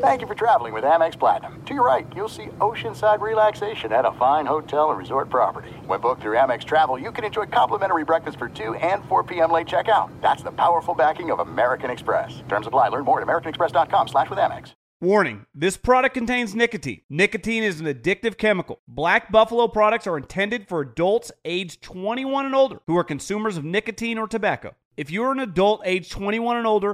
Thank you for traveling with Amex Platinum. To your right, you'll see oceanside relaxation at a fine hotel and resort property. When booked through Amex Travel, you can enjoy complimentary breakfast for 2 and 4 p.m. late checkout. That's the powerful backing of American Express. Terms apply. Learn more at americanexpress.com slash with Amex. Warning, this product contains nicotine. Nicotine is an addictive chemical. Black Buffalo products are intended for adults aged 21 and older who are consumers of nicotine or tobacco. If you're an adult age 21 and older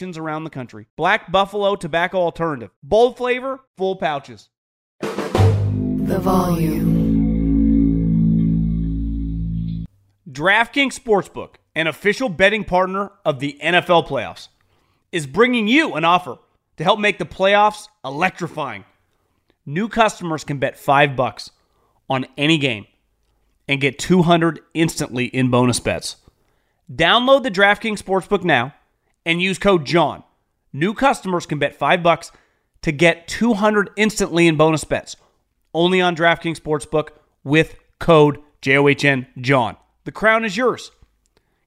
around the country. Black Buffalo Tobacco Alternative. Bold flavor, full pouches. The volume. DraftKings Sportsbook, an official betting partner of the NFL playoffs, is bringing you an offer to help make the playoffs electrifying. New customers can bet 5 bucks on any game and get 200 instantly in bonus bets. Download the DraftKings Sportsbook now and use code JOHN. New customers can bet 5 bucks to get 200 instantly in bonus bets. Only on DraftKings Sportsbook with code JOHN JOHN. The crown is yours.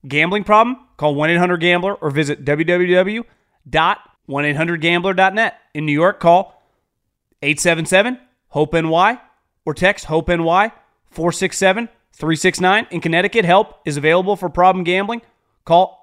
Gambling problem? Call 1-800-GAMBLER or visit www.1800gambler.net. In New York, call 877-HOPE-NY or text HOPE-NY 467-369. In Connecticut, help is available for problem gambling. Call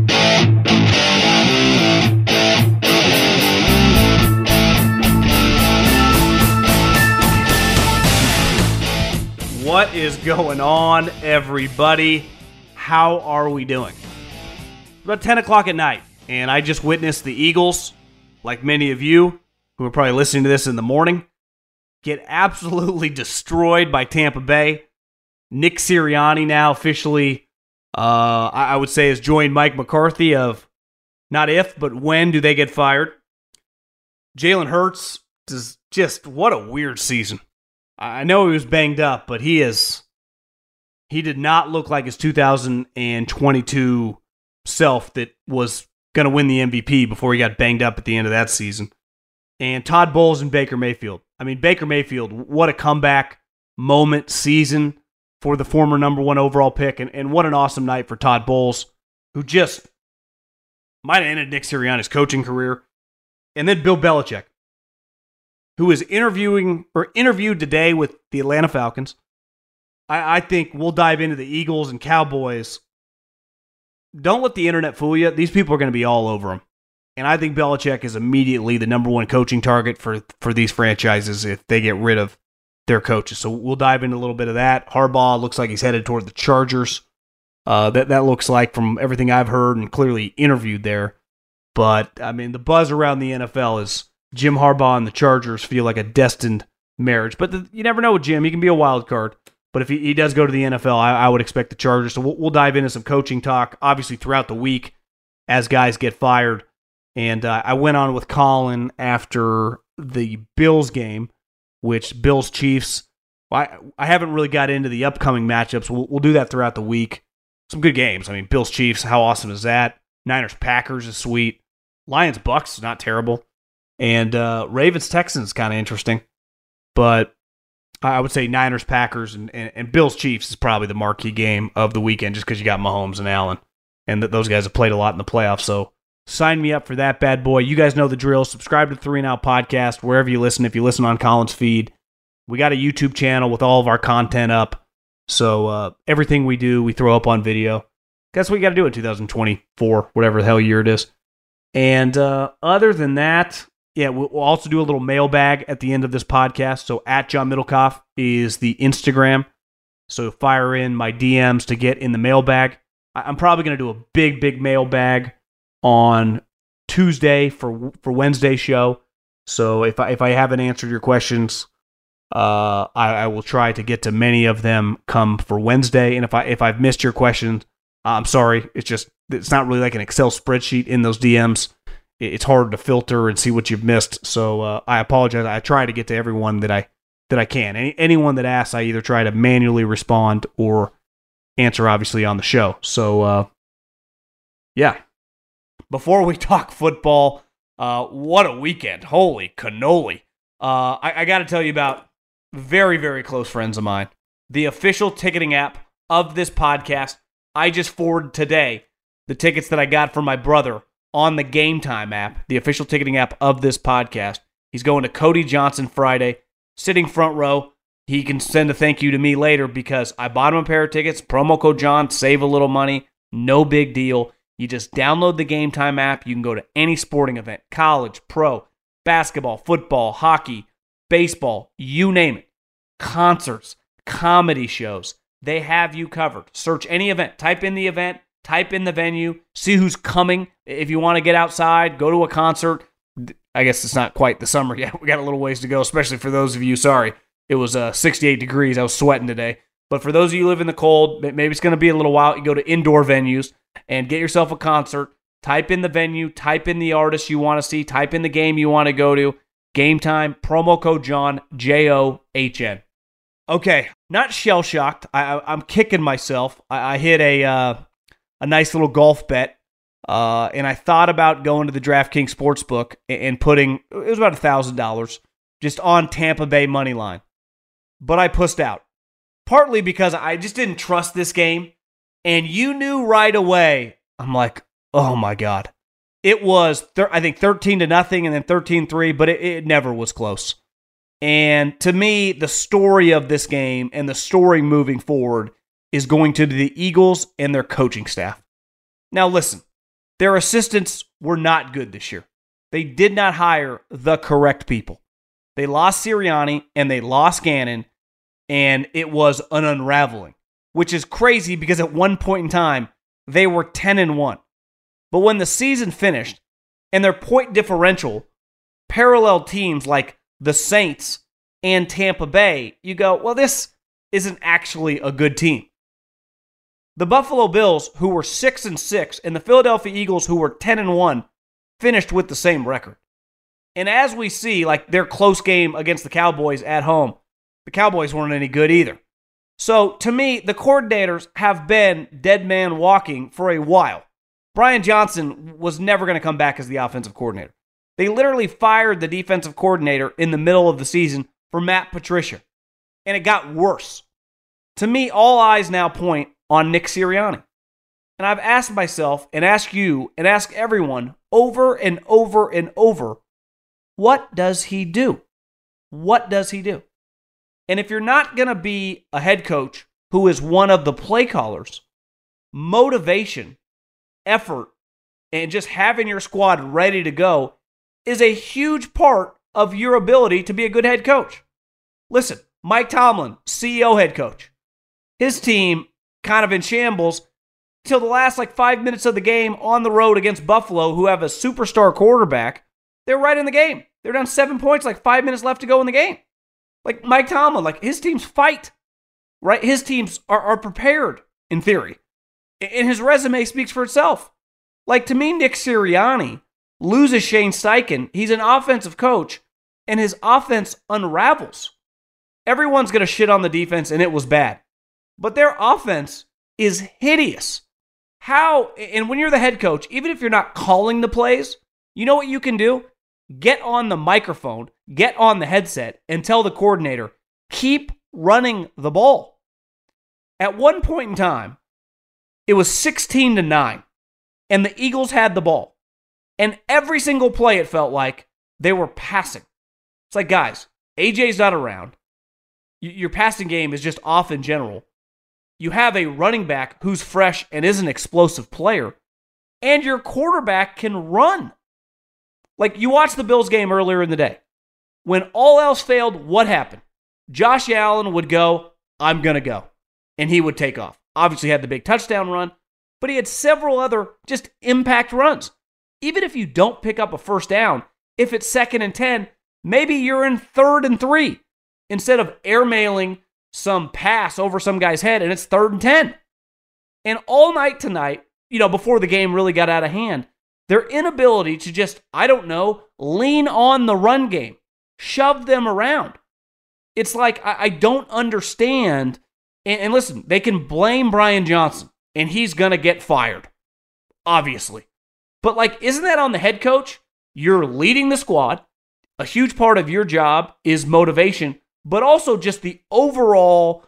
What is going on, everybody? How are we doing? About 10 o'clock at night, and I just witnessed the Eagles, like many of you who are probably listening to this in the morning, get absolutely destroyed by Tampa Bay. Nick Sirianni now officially, uh, I I would say, has joined Mike McCarthy of not if, but when do they get fired? Jalen Hurts is just what a weird season. I know he was banged up, but he is he did not look like his 2022 self that was going to win the MVP before he got banged up at the end of that season. And Todd Bowles and Baker Mayfield. I mean, Baker Mayfield, what a comeback moment season for the former number one overall pick. And, and what an awesome night for Todd Bowles, who just might have ended Nick Sirianni's coaching career. And then Bill Belichick, who is interviewing or interviewed today with the Atlanta Falcons. I, I think we'll dive into the Eagles and Cowboys. Don't let the internet fool you. These people are going to be all over them. And I think Belichick is immediately the number one coaching target for, for these franchises if they get rid of their coaches. So we'll dive into a little bit of that. Harbaugh looks like he's headed toward the Chargers. Uh, that that looks like from everything I've heard and clearly interviewed there. But I mean, the buzz around the NFL is Jim Harbaugh and the Chargers feel like a destined marriage. But the, you never know with Jim; he can be a wild card. But if he, he does go to the NFL, I, I would expect the Chargers. So we'll, we'll dive into some coaching talk, obviously throughout the week as guys get fired. And uh, I went on with Colin after the Bills game, which Bills Chiefs. I I haven't really got into the upcoming matchups. We'll, we'll do that throughout the week. Some good games. I mean, Bills Chiefs. How awesome is that? Niners Packers is sweet. Lions Bucs is not terrible, and uh, Ravens Texans kind of interesting. But I would say Niners, Packers, and, and, and Bills, Chiefs is probably the marquee game of the weekend just because you got Mahomes and Allen. And th- those guys have played a lot in the playoffs. So sign me up for that bad boy. You guys know the drill. Subscribe to the Three and Out Podcast wherever you listen. If you listen on Colin's feed, we got a YouTube channel with all of our content up. So uh, everything we do, we throw up on video. That's what you got to do in 2024, whatever the hell year it is. And uh, other than that, yeah, we'll also do a little mailbag at the end of this podcast. So at John Middlekauff is the Instagram. So fire in my DMs to get in the mailbag. I- I'm probably going to do a big, big mailbag on Tuesday for for Wednesday show. So if I if I haven't answered your questions, uh, I, I will try to get to many of them come for Wednesday. And if I if I've missed your questions, I'm sorry. It's just it's not really like an Excel spreadsheet in those DMs. It- It's hard to filter and see what you've missed. So uh, I apologize. I try to get to everyone that I that I can. Any anyone that asks, I either try to manually respond or answer obviously on the show. So uh, yeah. Before we talk football, uh, what a weekend! Holy cannoli! Uh, I, I got to tell you about very very close friends of mine, the official ticketing app of this podcast. I just forwarded today the tickets that I got from my brother on the Gametime app, the official ticketing app of this podcast. He's going to Cody Johnson Friday, sitting front row. He can send a thank you to me later because I bought him a pair of tickets. Promo code John, save a little money. No big deal. You just download the Gametime app. You can go to any sporting event college, pro, basketball, football, hockey, baseball, you name it. Concerts, comedy shows. They have you covered. Search any event, type in the event, type in the venue, see who's coming. If you want to get outside, go to a concert. I guess it's not quite the summer yet. We got a little ways to go, especially for those of you. Sorry, it was uh, 68 degrees. I was sweating today. But for those of you who live in the cold, maybe it's going to be a little while. You go to indoor venues and get yourself a concert. Type in the venue, type in the artist you want to see, type in the game you want to go to. Gametime, promo code John, J O H N. Okay, not shell shocked. I, I'm kicking myself. I, I hit a uh, a nice little golf bet, uh, and I thought about going to the DraftKings Sportsbook and, putting it was about a thousand dollars just on Tampa Bay money line, but I pussed out partly because I just didn't trust this game, and you knew right away. I'm like, oh my god, it was thir- I think 13 to nothing, and then 13-3, but it, it never was close. And to me, the story of this game and the story moving forward is going to the Eagles and their coaching staff. Now, listen, their assistants were not good this year. They did not hire the correct people. They lost Sirianni and they lost Gannon, and it was an unraveling, which is crazy because at one point in time, they were 10 and 1. But when the season finished and their point differential paralleled teams like the Saints and Tampa Bay, you go, well, this isn't actually a good team. The Buffalo Bills, who were 6 and 6, and the Philadelphia Eagles, who were 10 and 1, finished with the same record. And as we see, like their close game against the Cowboys at home, the Cowboys weren't any good either. So to me, the coordinators have been dead man walking for a while. Brian Johnson was never going to come back as the offensive coordinator. They literally fired the defensive coordinator in the middle of the season for Matt Patricia. And it got worse. To me, all eyes now point on Nick Sirianni. And I've asked myself and asked you and asked everyone over and over and over what does he do? What does he do? And if you're not going to be a head coach who is one of the play callers, motivation, effort, and just having your squad ready to go is a huge part of your ability to be a good head coach. Listen, Mike Tomlin, CEO head coach, his team kind of in shambles till the last like five minutes of the game on the road against Buffalo, who have a superstar quarterback. They're right in the game. They're down seven points, like five minutes left to go in the game. Like Mike Tomlin, like his teams fight, right? His teams are, are prepared in theory. And his resume speaks for itself. Like to me, Nick Sirianni loses Shane Steichen. He's an offensive coach, and his offense unravels. Everyone's going to shit on the defense, and it was bad. But their offense is hideous. How, and when you're the head coach, even if you're not calling the plays, you know what you can do? Get on the microphone, get on the headset, and tell the coordinator, keep running the ball. At one point in time, it was 16 to 9, and the Eagles had the ball. And every single play, it felt like they were passing. It's like, guys, AJ's not around. Your passing game is just off in general. You have a running back who's fresh and is an explosive player, and your quarterback can run. Like you watched the Bills game earlier in the day. When all else failed, what happened? Josh Allen would go, I'm going to go. And he would take off. Obviously, had the big touchdown run, but he had several other just impact runs. Even if you don't pick up a first down, if it's second and 10, maybe you're in third and three instead of airmailing some pass over some guy's head and it's third and 10. And all night tonight, you know, before the game really got out of hand, their inability to just, I don't know, lean on the run game, shove them around. It's like, I, I don't understand. And, and listen, they can blame Brian Johnson and he's going to get fired, obviously. But, like, isn't that on the head coach? You're leading the squad. A huge part of your job is motivation, but also just the overall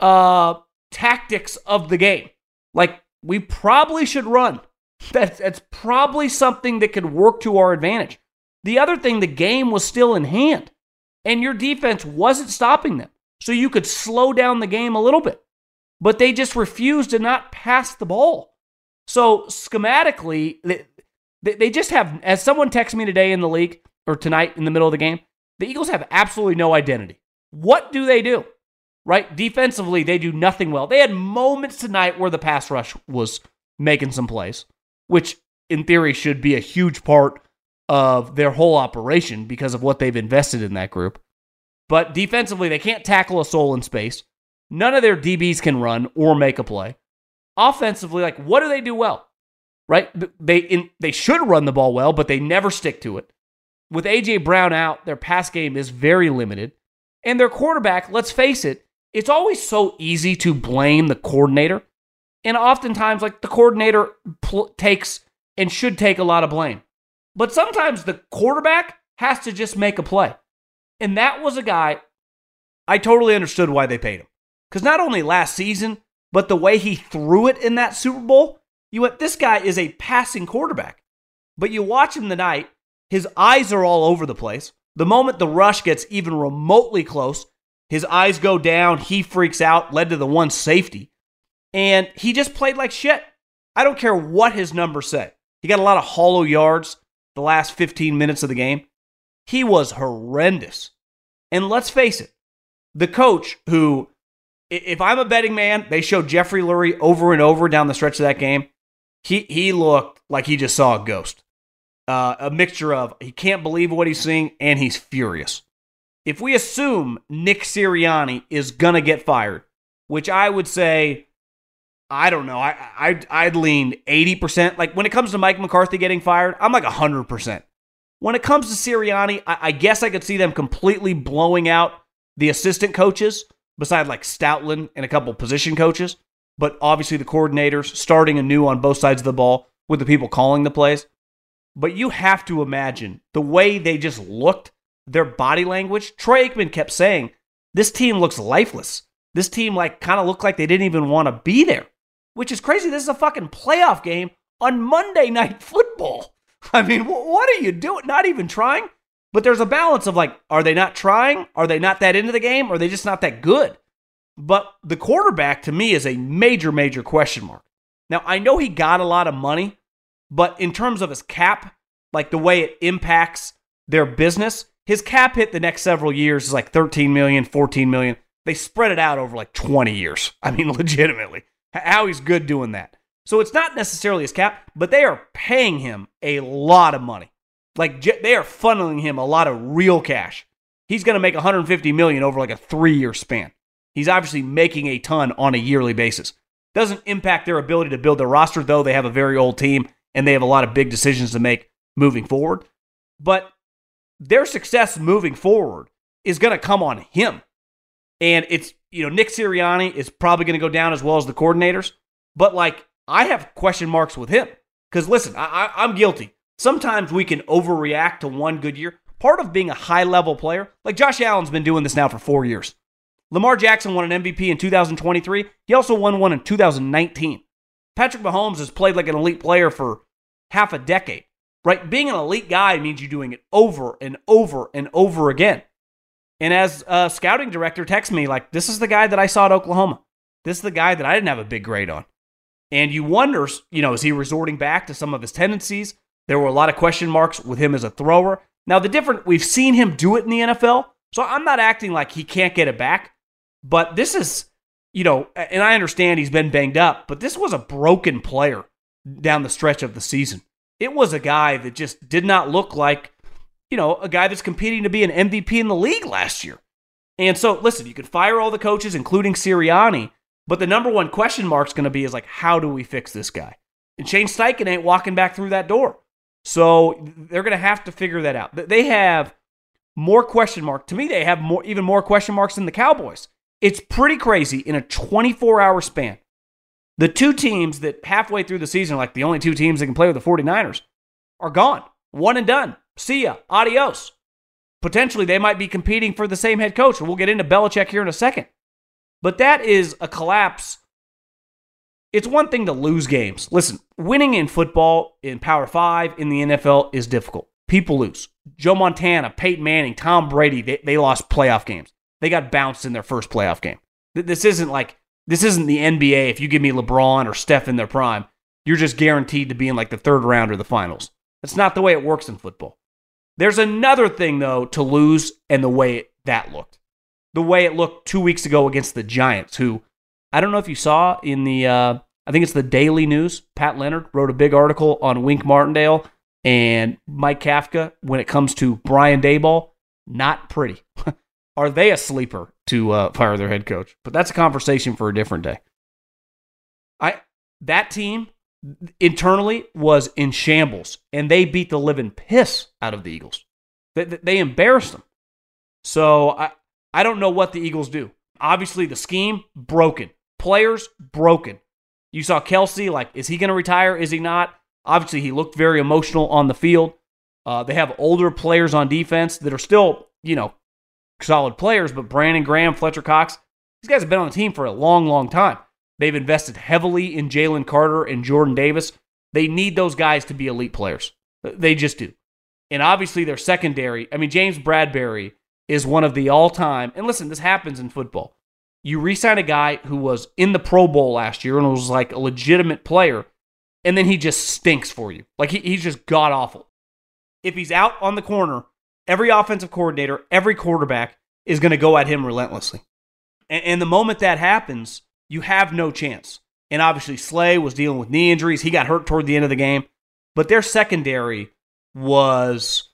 uh, tactics of the game. Like, we probably should run. That's, that's probably something that could work to our advantage. The other thing, the game was still in hand, and your defense wasn't stopping them. So you could slow down the game a little bit. But they just refused to not pass the ball. So schematically, they, they just have, as someone texted me today in the league, or tonight in the middle of the game, the Eagles have absolutely no identity. What do they do? Right? Defensively, they do nothing well. They had moments tonight where the pass rush was making some plays which in theory should be a huge part of their whole operation because of what they've invested in that group. But defensively, they can't tackle a soul in space. None of their DBs can run or make a play. Offensively, like what do they do well? Right? They in, they should run the ball well, but they never stick to it. With AJ Brown out, their pass game is very limited. And their quarterback, let's face it, it's always so easy to blame the coordinator and oftentimes, like the coordinator pl- takes and should take a lot of blame. But sometimes the quarterback has to just make a play. And that was a guy I totally understood why they paid him. Because not only last season, but the way he threw it in that Super Bowl, you went, this guy is a passing quarterback. But you watch him tonight, his eyes are all over the place. The moment the rush gets even remotely close, his eyes go down, he freaks out, led to the one safety. And he just played like shit. I don't care what his numbers say. He got a lot of hollow yards the last 15 minutes of the game. He was horrendous. And let's face it, the coach who, if I'm a betting man, they showed Jeffrey Lurie over and over down the stretch of that game. He, he looked like he just saw a ghost. Uh, a mixture of he can't believe what he's seeing and he's furious. If we assume Nick Sirianni is going to get fired, which I would say I don't know. I, I I'd lean 80%. Like when it comes to Mike McCarthy getting fired, I'm like 100%. When it comes to Sirianni, I, I guess I could see them completely blowing out the assistant coaches, beside like Stoutland and a couple position coaches. But obviously the coordinators starting anew on both sides of the ball with the people calling the plays. But you have to imagine the way they just looked, their body language. Troy Aikman kept saying, this team looks lifeless. This team like kind of looked like they didn't even want to be there which is crazy. This is a fucking playoff game on Monday Night Football. I mean, what are you doing? Not even trying? But there's a balance of like, are they not trying? Are they not that into the game? Are they just not that good? But the quarterback to me is a major, major question mark. Now, I know he got a lot of money, but in terms of his cap, like the way it impacts their business, his cap hit the next several years is like 13 million, 14 million. They spread it out over like 20 years. I mean, legitimately how he's good doing that. So it's not necessarily his cap, but they are paying him a lot of money. Like they are funneling him a lot of real cash. He's going to make 150 million over like a 3-year span. He's obviously making a ton on a yearly basis. Doesn't impact their ability to build their roster though. They have a very old team and they have a lot of big decisions to make moving forward. But their success moving forward is going to come on him. And it's you know, Nick Sirianni is probably going to go down as well as the coordinators. But like, I have question marks with him because listen, I, I, I'm guilty. Sometimes we can overreact to one good year. Part of being a high level player, like Josh Allen's been doing this now for four years. Lamar Jackson won an MVP in 2023. He also won one in 2019. Patrick Mahomes has played like an elite player for half a decade, right? Being an elite guy means you're doing it over and over and over again. And as a scouting director texts me, like, this is the guy that I saw at Oklahoma. This is the guy that I didn't have a big grade on. And you wonder, you know, is he resorting back to some of his tendencies? There were a lot of question marks with him as a thrower. Now, the different, we've seen him do it in the NFL. So I'm not acting like he can't get it back. But this is, you know, and I understand he's been banged up, but this was a broken player down the stretch of the season. It was a guy that just did not look like, you know, a guy that's competing to be an MVP in the league last year. And so, listen, you could fire all the coaches, including Sirianni, but the number one question mark is going to be is like, how do we fix this guy? And Shane Steichen ain't walking back through that door. So they're going to have to figure that out. They have more question mark. To me, they have more, even more question marks than the Cowboys. It's pretty crazy in a 24 hour span. The two teams that halfway through the season, like the only two teams that can play with the 49ers, are gone. One and done. See ya. Adios. Potentially, they might be competing for the same head coach. And we'll get into Belichick here in a second. But that is a collapse. It's one thing to lose games. Listen, winning in football, in Power Five, in the NFL is difficult. People lose. Joe Montana, Peyton Manning, Tom Brady, they, they lost playoff games. They got bounced in their first playoff game. This isn't like, this isn't the NBA. If you give me LeBron or Steph in their prime, you're just guaranteed to be in like the third round or the finals. That's not the way it works in football. There's another thing, though, to lose and the way that looked the way it looked two weeks ago against the Giants, who I don't know if you saw in the, uh, I think it's the Daily News. Pat Leonard wrote a big article on Wink Martindale and Mike Kafka when it comes to Brian Daboll. Not pretty. Are they a sleeper to uh, fire their head coach? But that's a conversation for a different day. I that team internally was in shambles, and they beat the living piss out of the Eagles. They, they embarrassed them. So I, I don't know what the Eagles do. Obviously, the scheme, broken. Players, broken. You saw Kelce like, is he going to retire? Is he not? Obviously, he looked very emotional on the field. Uh, they have older players on defense that are still, you know, solid players, but Brandon Graham, Fletcher Cox, these guys have been on the team for a long, long time. They've invested heavily in Jalen Carter and Jordan Davis. They need those guys to be elite players. They just do. And obviously, their secondary, I mean, James Bradberry is one of the all time, and listen, this happens in football. You re sign a guy who was in the Pro Bowl last year and was like a legitimate player, and then he just stinks for you. Like he, he's just god awful. If he's out on the corner, every offensive coordinator, every quarterback is going to go at him relentlessly. And, and the moment that happens, you have no chance. And obviously, Slay was dealing with knee injuries. He got hurt toward the end of the game. But their secondary was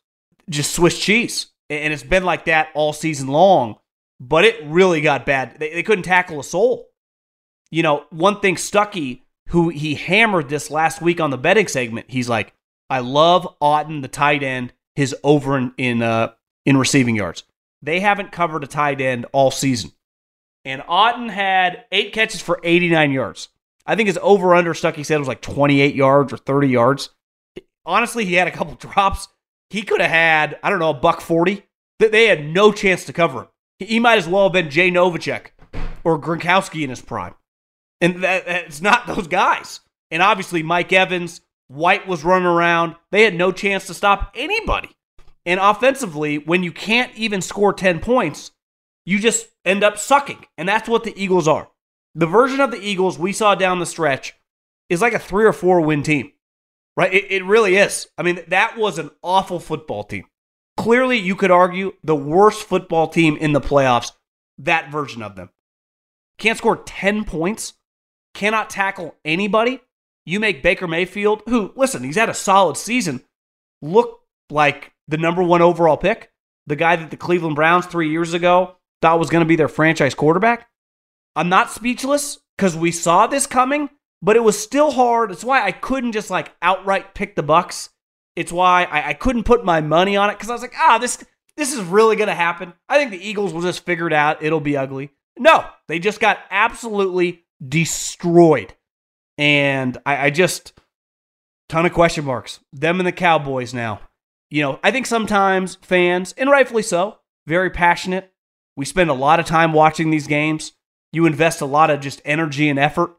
just Swiss cheese and it's been like that all season long. But it really got bad. They, they couldn't tackle a soul. You know, one thing Stuckey, who he hammered this last week on the betting segment, he's like, I love Otton, the tight end, his over in in, uh, in receiving yards. They haven't covered a tight end all season. And Otton had eight catches for 89 yards. I think his over under Stuckey said was like 28 yards or 30 yards. Honestly, he had a couple drops he could have had, I don't know, a buck 40. They had no chance to cover him. He might as well have been Jay Novacek or Gronkowski in his prime. And that, it's not those guys. And obviously, Mike Evans, White was running around. They had no chance to stop anybody. And offensively, when you can't even score 10 points, you just end up sucking. And that's what the Eagles are. The version of the Eagles we saw down the stretch is like a three or four win team right? It, it really is. I mean, that was an awful football team. Clearly, you could argue the worst football team in the playoffs, that version of them. Can't score 10 points, cannot tackle anybody. You make Baker Mayfield, who, listen, he's had a solid season, look like the number one overall pick, the guy that the Cleveland Browns three years ago thought was going to be their franchise quarterback. I'm not speechless because we saw this coming but it was still hard. It's why I couldn't just like outright pick the Bucs. It's why I, I couldn't put my money on it because I was like, ah, this this is really gonna happen. I think the Eagles will just figure it out. It'll be ugly. No, they just got absolutely destroyed, and I, I just ton of question marks. Them and the Cowboys now. You know, I think sometimes fans, and rightfully so, very passionate, We spend a lot of time watching these games. You invest a lot of just energy and effort.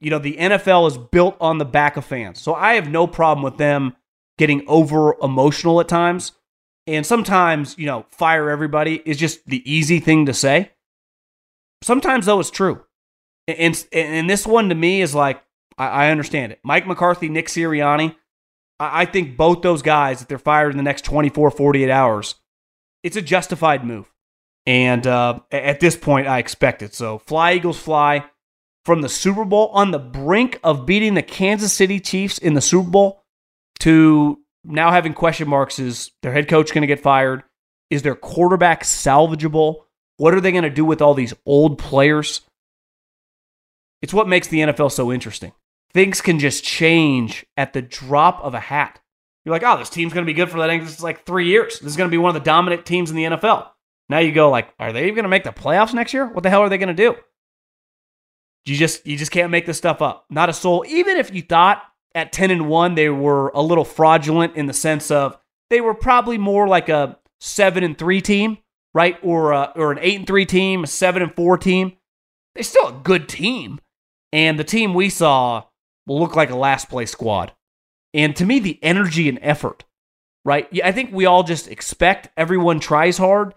You know, the NFL is built on the back of fans. So I have no problem with them getting over emotional at times. And sometimes, you know, fire everybody is just the easy thing to say. Sometimes, though, it's true. And, and this one to me is like, I, understand it. Mike McCarthy, Nick Sirianni, I, I think both those guys, if they're fired in the next 24, 48 hours, it's a justified move. And uh, at this point, I expect it. So fly, Eagles, fly. From the Super Bowl on the brink of beating the Kansas City Chiefs in the Super Bowl to now having question marks is their head coach going to get fired? Is their quarterback salvageable? What are they going to do with all these old players? It's what makes the NFL so interesting. Things can just change at the drop of a hat. You're like, oh, this team's going to be good for that. This is like three years. This is going to be one of the dominant teams in the NFL. Now you go like, are they even going to make the playoffs next year? What the hell are they going to do? You just you just can't make this stuff up. Not a soul. Even if you thought at 10 and 1 they were a little fraudulent in the sense of they were probably more like a 7 and 3 team, right? Or a, or an 8 and 3 team, a 7 and 4 team. They're still a good team. And the team we saw will look like a last place squad. And to me, the energy and effort, right? I think we all just expect everyone tries hard.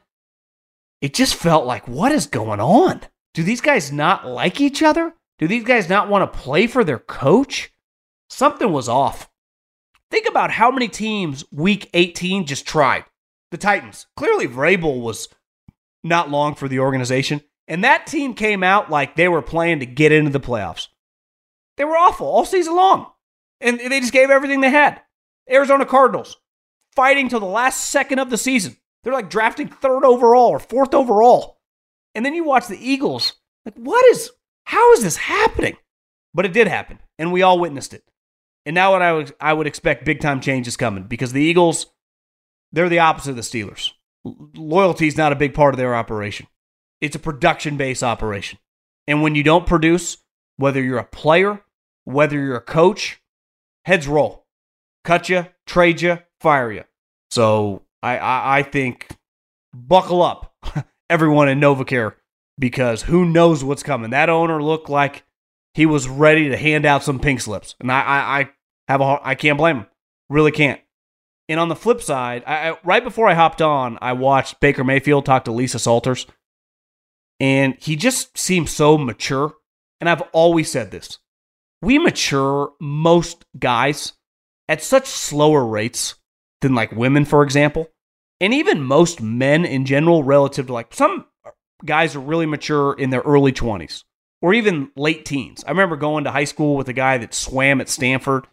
It just felt like, what is going on? Do these guys not like each other? Do these guys not want to play for their coach? Something was off. Think about how many teams week 18 just tried. The Titans. Clearly, Vrabel was not long for the organization. And that team came out like they were playing to get into the playoffs. They were awful all season long. And they just gave everything they had. Arizona Cardinals fighting till the last second of the season. They're like drafting third overall or fourth overall. And then you watch the Eagles. Like, what is, how is this happening? But it did happen, and we all witnessed it. And now what I would, I would expect big time change is coming because the Eagles, they're the opposite of the Steelers. Loyalty is not a big part of their operation. It's a production based operation. And when you don't produce, whether you're a player, whether you're a coach, heads roll. Cut you, trade you, fire you. So I, I, I think buckle up everyone in NovaCare because who knows what's coming. That owner looked like he was ready to hand out some pink slips, and I I, I have a I can't blame him, really can't. And on the flip side, I, right before I hopped on, I watched Baker Mayfield talk to Lisa Salters, and he just seems so mature. And I've always said this: we mature most guys at such slower rates than like women, for example and even most men in general, relative to like some guys are really mature in their early 20s or even late teens. I remember going to high school with a guy that swam at Stanford,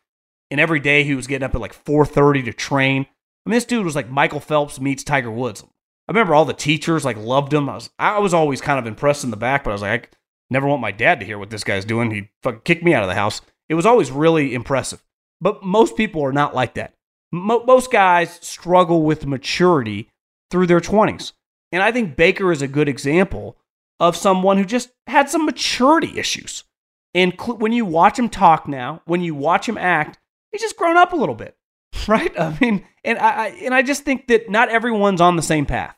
and every day he was getting up at like 4:30 to train. I mean, this dude was like Michael Phelps meets Tiger Woods. I remember all the teachers like loved him. I was I was always kind of impressed in the back, but I was like, never want my dad to hear what this guy's doing. He'd fucking kick me out of the house. It was always really impressive. But most people are not like that mo- most guys struggle with maturity through their 20s. And I think Baker is a good example of someone who just had some maturity issues. And cl- when you watch him talk now, when you watch him act, he's just grown up a little bit, right? I mean, and I, I and I just think that not everyone's on the same path.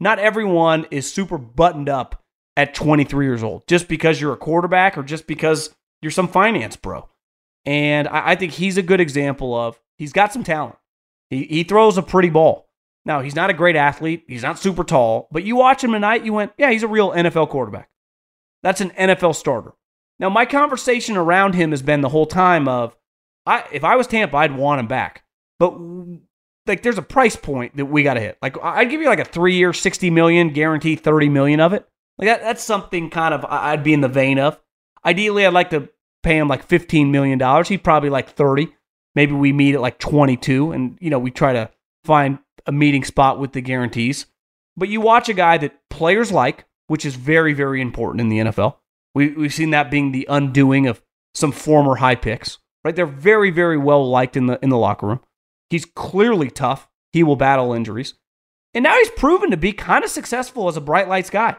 Not everyone is super buttoned up at 23 years old just because you're a quarterback or just because you're some finance bro. And I, I think he's a good example of He's got some talent. He, he throws a pretty ball. Now, he's not a great athlete. He's not super tall, but you watch him tonight, you went, yeah, he's a real NFL quarterback. That's an NFL starter. Now, my conversation around him has been the whole time of, I, if I was Tampa, I'd want him back. But like, there's a price point that we got to hit. Like, I'd give you like a three-year, sixty million, guarantee thirty million of it. Like that, that's something kind of I'd be in the vein of. Ideally, I'd like to pay him like fifteen million dollars. He'd probably like thirty. Maybe we meet at like 22 and, you know, we try to find a meeting spot with the guarantees. But you watch a guy that players like, which is very, very important in the NFL. We, we've seen that being the undoing of some former high picks, right? They're very, very well liked in the, in the locker room. He's clearly tough. He will battle injuries. And now he's proven to be kind of successful as a bright lights guy.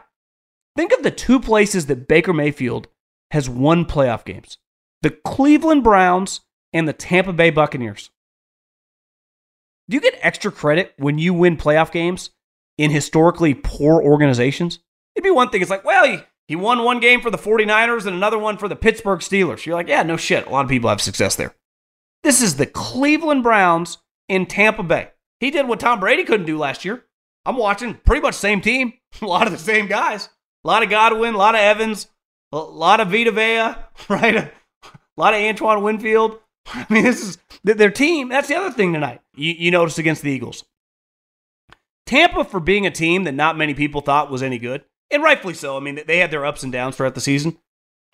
Think of the two places that Baker Mayfield has won playoff games the Cleveland Browns and the Tampa Bay Buccaneers. Do you get extra credit when you win playoff games in historically poor organizations, it'd be one thing. It's like, well, he, he won one game for the 49ers and another one for the Pittsburgh Steelers. You're like, yeah, no shit. A lot of people have success there. This is the Cleveland Browns in Tampa Bay. He did what Tom Brady couldn't do last year. I'm watching pretty much same team, a lot of the same guys, a lot of Godwin, a lot of Evans, a lot of Vita Vea, right? A lot of Antoine Winfield. I mean, this is their team. That's the other thing tonight. You, you notice against the Eagles. Tampa, for being a team that not many people thought was any good, and rightfully so. I mean, they had their ups and downs throughout the season,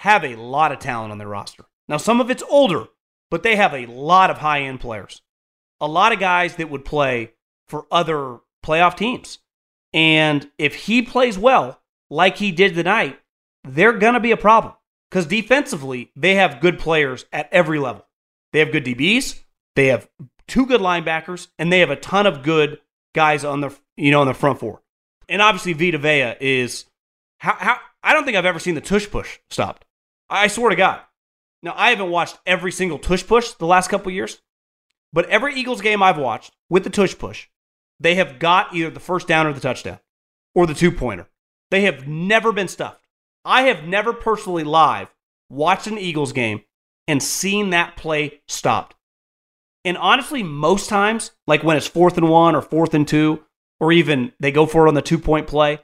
have a lot of talent on their roster. Now, some of it's older, but they have a lot of high end players, a lot of guys that would play for other playoff teams. And if he plays well, like he did tonight, they're going to be a problem because defensively, they have good players at every level. They have good DBs, they have two good linebackers, and they have a ton of good guys on the you know on the front four. And obviously, Vita Vea is how, how I don't think I've ever seen the tush push stopped. I swear to God. Now, I haven't watched every single tush push the last couple years, but every Eagles game I've watched with the tush push, they have got either the first down or the touchdown or the two pointer. They have never been stuffed. I have never personally live watched an Eagles game and seen that play stopped. And honestly, most times, like when it's fourth and one or fourth and two, or even they go for it on the two point play,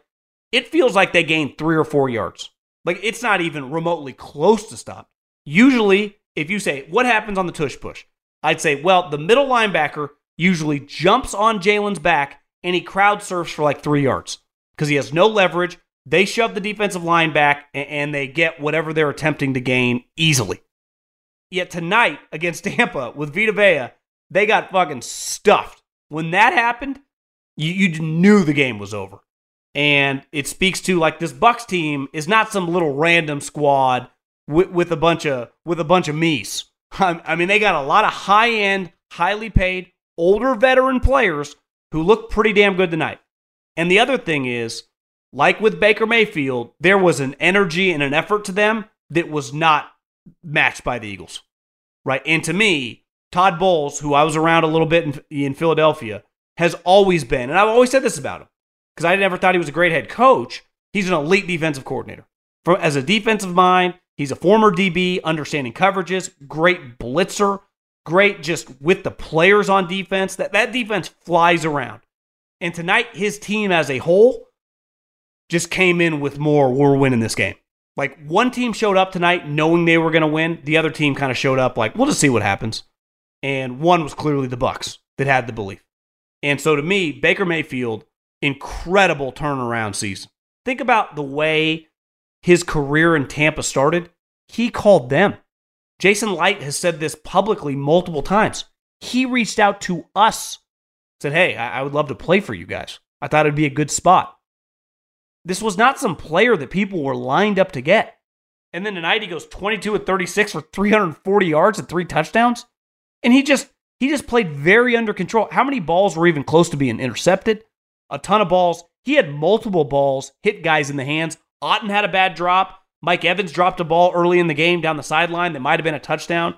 it feels like they gain three or four yards. Like it's not even remotely close to stop. Usually, if you say, what happens on the tush push? I'd say, well, the middle linebacker usually jumps on Jalen's back and he crowd surfs for like three yards because he has no leverage. They shove the defensive line back and they get whatever they're attempting to gain easily. Yet tonight against Tampa with Vita Vea, they got fucking stuffed. When that happened, you, you knew the game was over. And it speaks to like this Bucs team is not some little random squad with, with a bunch of with a bunch of me's. I mean, they got a lot of high end, highly paid, older veteran players who look pretty damn good tonight. And the other thing is, like with Baker Mayfield, there was an energy and an effort to them that was not matched by the Eagles, right? And to me, Todd Bowles, who I was around a little bit in, in Philadelphia, has always been, and I've always said this about him, because I never thought he was a great head coach. He's an elite defensive coordinator. For, as a defensive mind, he's a former DB, understanding coverages, great blitzer, great just with the players on defense. That that defense flies around. And tonight, his team as a whole just came in with more. We're winning this game. Like one team showed up tonight knowing they were going to win. The other team kind of showed up like, we'll just see what happens. And one was clearly the Bucs that had the belief. And so to me, Baker Mayfield, incredible turnaround season. Think about the way his career in Tampa started. He called them. Jason Licht has said this publicly multiple times. He reached out to us, said, Hey, I, would love to play for you guys. I thought it'd be a good spot. This was not some player that people were lined up to get. And then tonight he goes 22 and 36 for 340 yards and three touchdowns. And he just he just played very under control. How many balls were even close to being intercepted? A ton of balls. He had multiple balls hit guys in the hands. Otton had a bad drop. Mike Evans dropped a ball early in the game down the sideline that might have been a touchdown.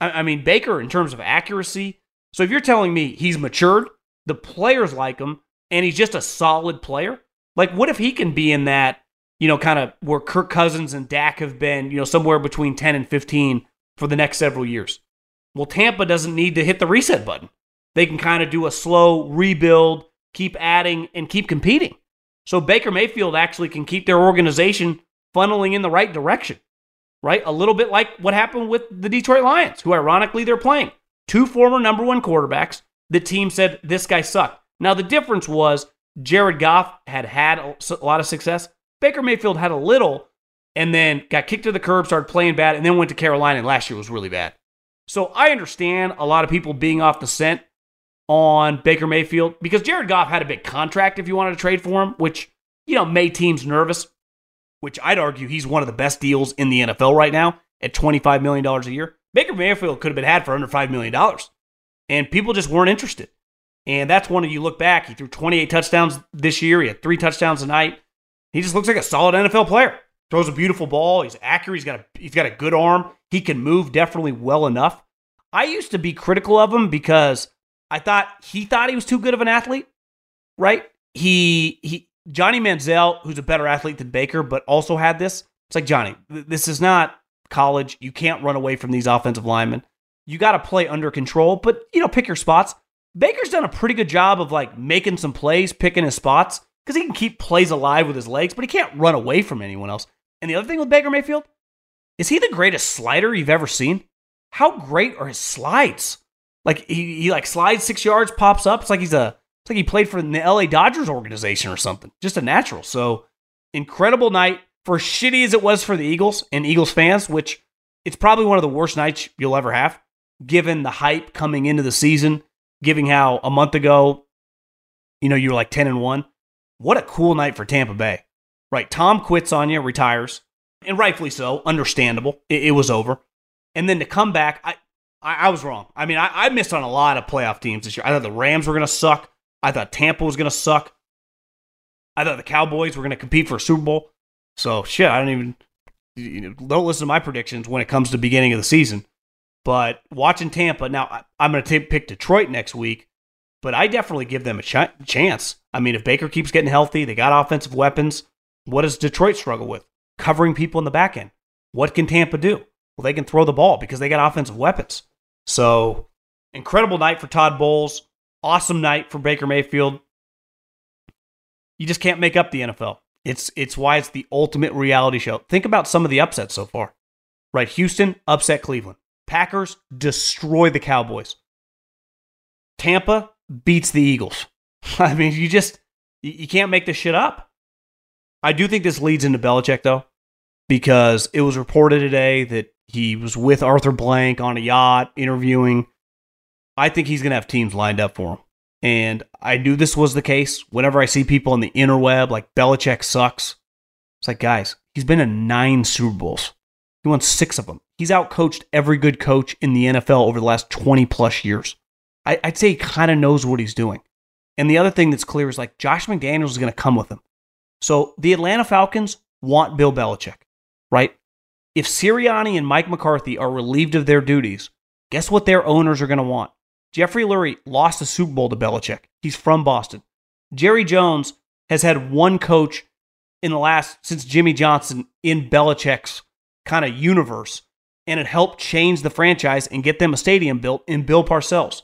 I, I mean, Baker, in terms of accuracy. So if you're telling me he's matured, the players like him, and he's just a solid player, like what if he can be in that, you know, kind of where Kirk Cousins and Dak have been, you know, somewhere between 10 and 15 for the next several years? Well, Tampa doesn't need to hit the reset button. They can kind of do a slow rebuild, keep adding, and keep competing. So Baker Mayfield actually can keep their organization funneling in the right direction, right? A little bit like what happened with the Detroit Lions, who ironically they're playing. Two former number one quarterbacks. The team said this guy sucked. Now, the difference was Jared Goff had had a lot of success. Baker Mayfield had a little and then got kicked to the curb, started playing bad, and then went to Carolina, and last year was really bad. So I understand a lot of people being off the scent on Baker Mayfield because Jared Goff had a big contract if you wanted to trade for him, which, you know, made teams nervous which I'd argue he's one of the best deals in the NFL right now at $25 million a year. Baker Mayfield could have been had for under $5 million. And people just weren't interested. And that's one of you look back, he threw 28 touchdowns this year. He had three touchdowns a night. He just looks like a solid NFL player. Throws a beautiful ball. He's accurate. He's got a, he's got a good arm. He can move definitely well enough. I used to be critical of him because I thought he thought he was too good of an athlete, right? he he Johnny Manziel, who's a better athlete than Baker, but also had this. It's like Johnny, this is not college. You can't run away from these offensive linemen. You got to play under control, but you know, pick your spots. Baker's done a pretty good job of like making some plays, picking his spots because he can keep plays alive with his legs, but he can't run away from anyone else. And the other thing with Baker Mayfield is he the greatest slider you've ever seen? How great are his slides? Like he, he like slides six yards, pops up. It's like he's a it's like he played for the LA Dodgers organization or something. Just a natural. So incredible night for shitty as it was for the Eagles and Eagles fans, which it's probably one of the worst nights you'll ever have, given the hype coming into the season, giving how a month ago, you know, you were like 10 and 1. What a cool night for Tampa Bay. Right. Tom quits on you, retires, and rightfully so, understandable. It, it was over. And then to come back, I, I, I was wrong. I mean, I, I missed on a lot of playoff teams this year. I thought the Rams were going to suck. I thought Tampa was going to suck. I thought the Cowboys were going to compete for a Super Bowl. So shit, I don't even you know, don't listen to my predictions when it comes to beginning of the season. But watching Tampa now, I'm going to pick Detroit next week. But I definitely give them a ch- chance. I mean, if Baker keeps getting healthy, they got offensive weapons. What does Detroit struggle with? Covering people in the back end. What can Tampa do? Well, they can throw the ball because they got offensive weapons. So, incredible night for Todd Bowles. Awesome night for Baker Mayfield. You just can't make up the NFL. It's it's why it's the ultimate reality show. Think about some of the upsets so far. Right, Houston upset Cleveland. Packers destroy the Cowboys. Tampa beats the Eagles. I mean, you just you can't make this shit up. I do think this leads into Belichick though, because it was reported today that he was with Arthur Blank on a yacht interviewing. I think he's going to have teams lined up for him. And I knew this was the case. Whenever I see people on the interweb like Belichick sucks, it's like, guys, he's been in nine Super Bowls. He won six of them. He's outcoached every good coach in the NFL over the last 20 plus years. I, would say he kind of knows what he's doing. And the other thing that's clear is like Josh McDaniels is going to come with him. So the Atlanta Falcons want Bill Belichick, right? If Sirianni and Mike McCarthy are relieved of their duties, guess what their owners are going to want? Jeffrey Lurie lost the Super Bowl to Belichick. He's from Boston. Jerry Jones has had one coach in the last, since Jimmy Johnson, in Belichick's kind of universe, and it helped change the franchise and get them a stadium built in Bill Parcells.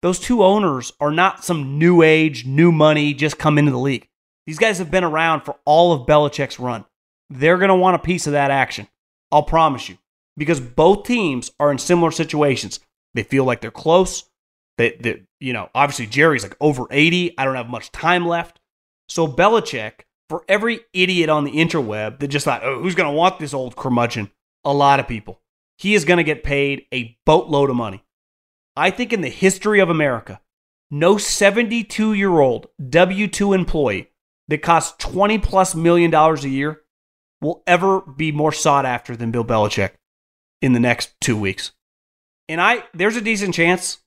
Those two owners are not some new age, new money, just come into the league. These guys have been around for all of Belichick's run. They're going to want a piece of that action. I'll promise you. Because both teams are in similar situations. They feel like they're close. They, they, you know, obviously Jerry's like over 80. I don't have much time left. So Belichick, for every idiot on the interweb that just thought, oh, who's going to want this old curmudgeon? A lot of people. He is going to get paid a boatload of money. I think in the history of America, no 72 year old W 2 employee that costs 20 plus million dollars a year will ever be more sought after than Bill Belichick in the next two weeks. And I there's a decent chance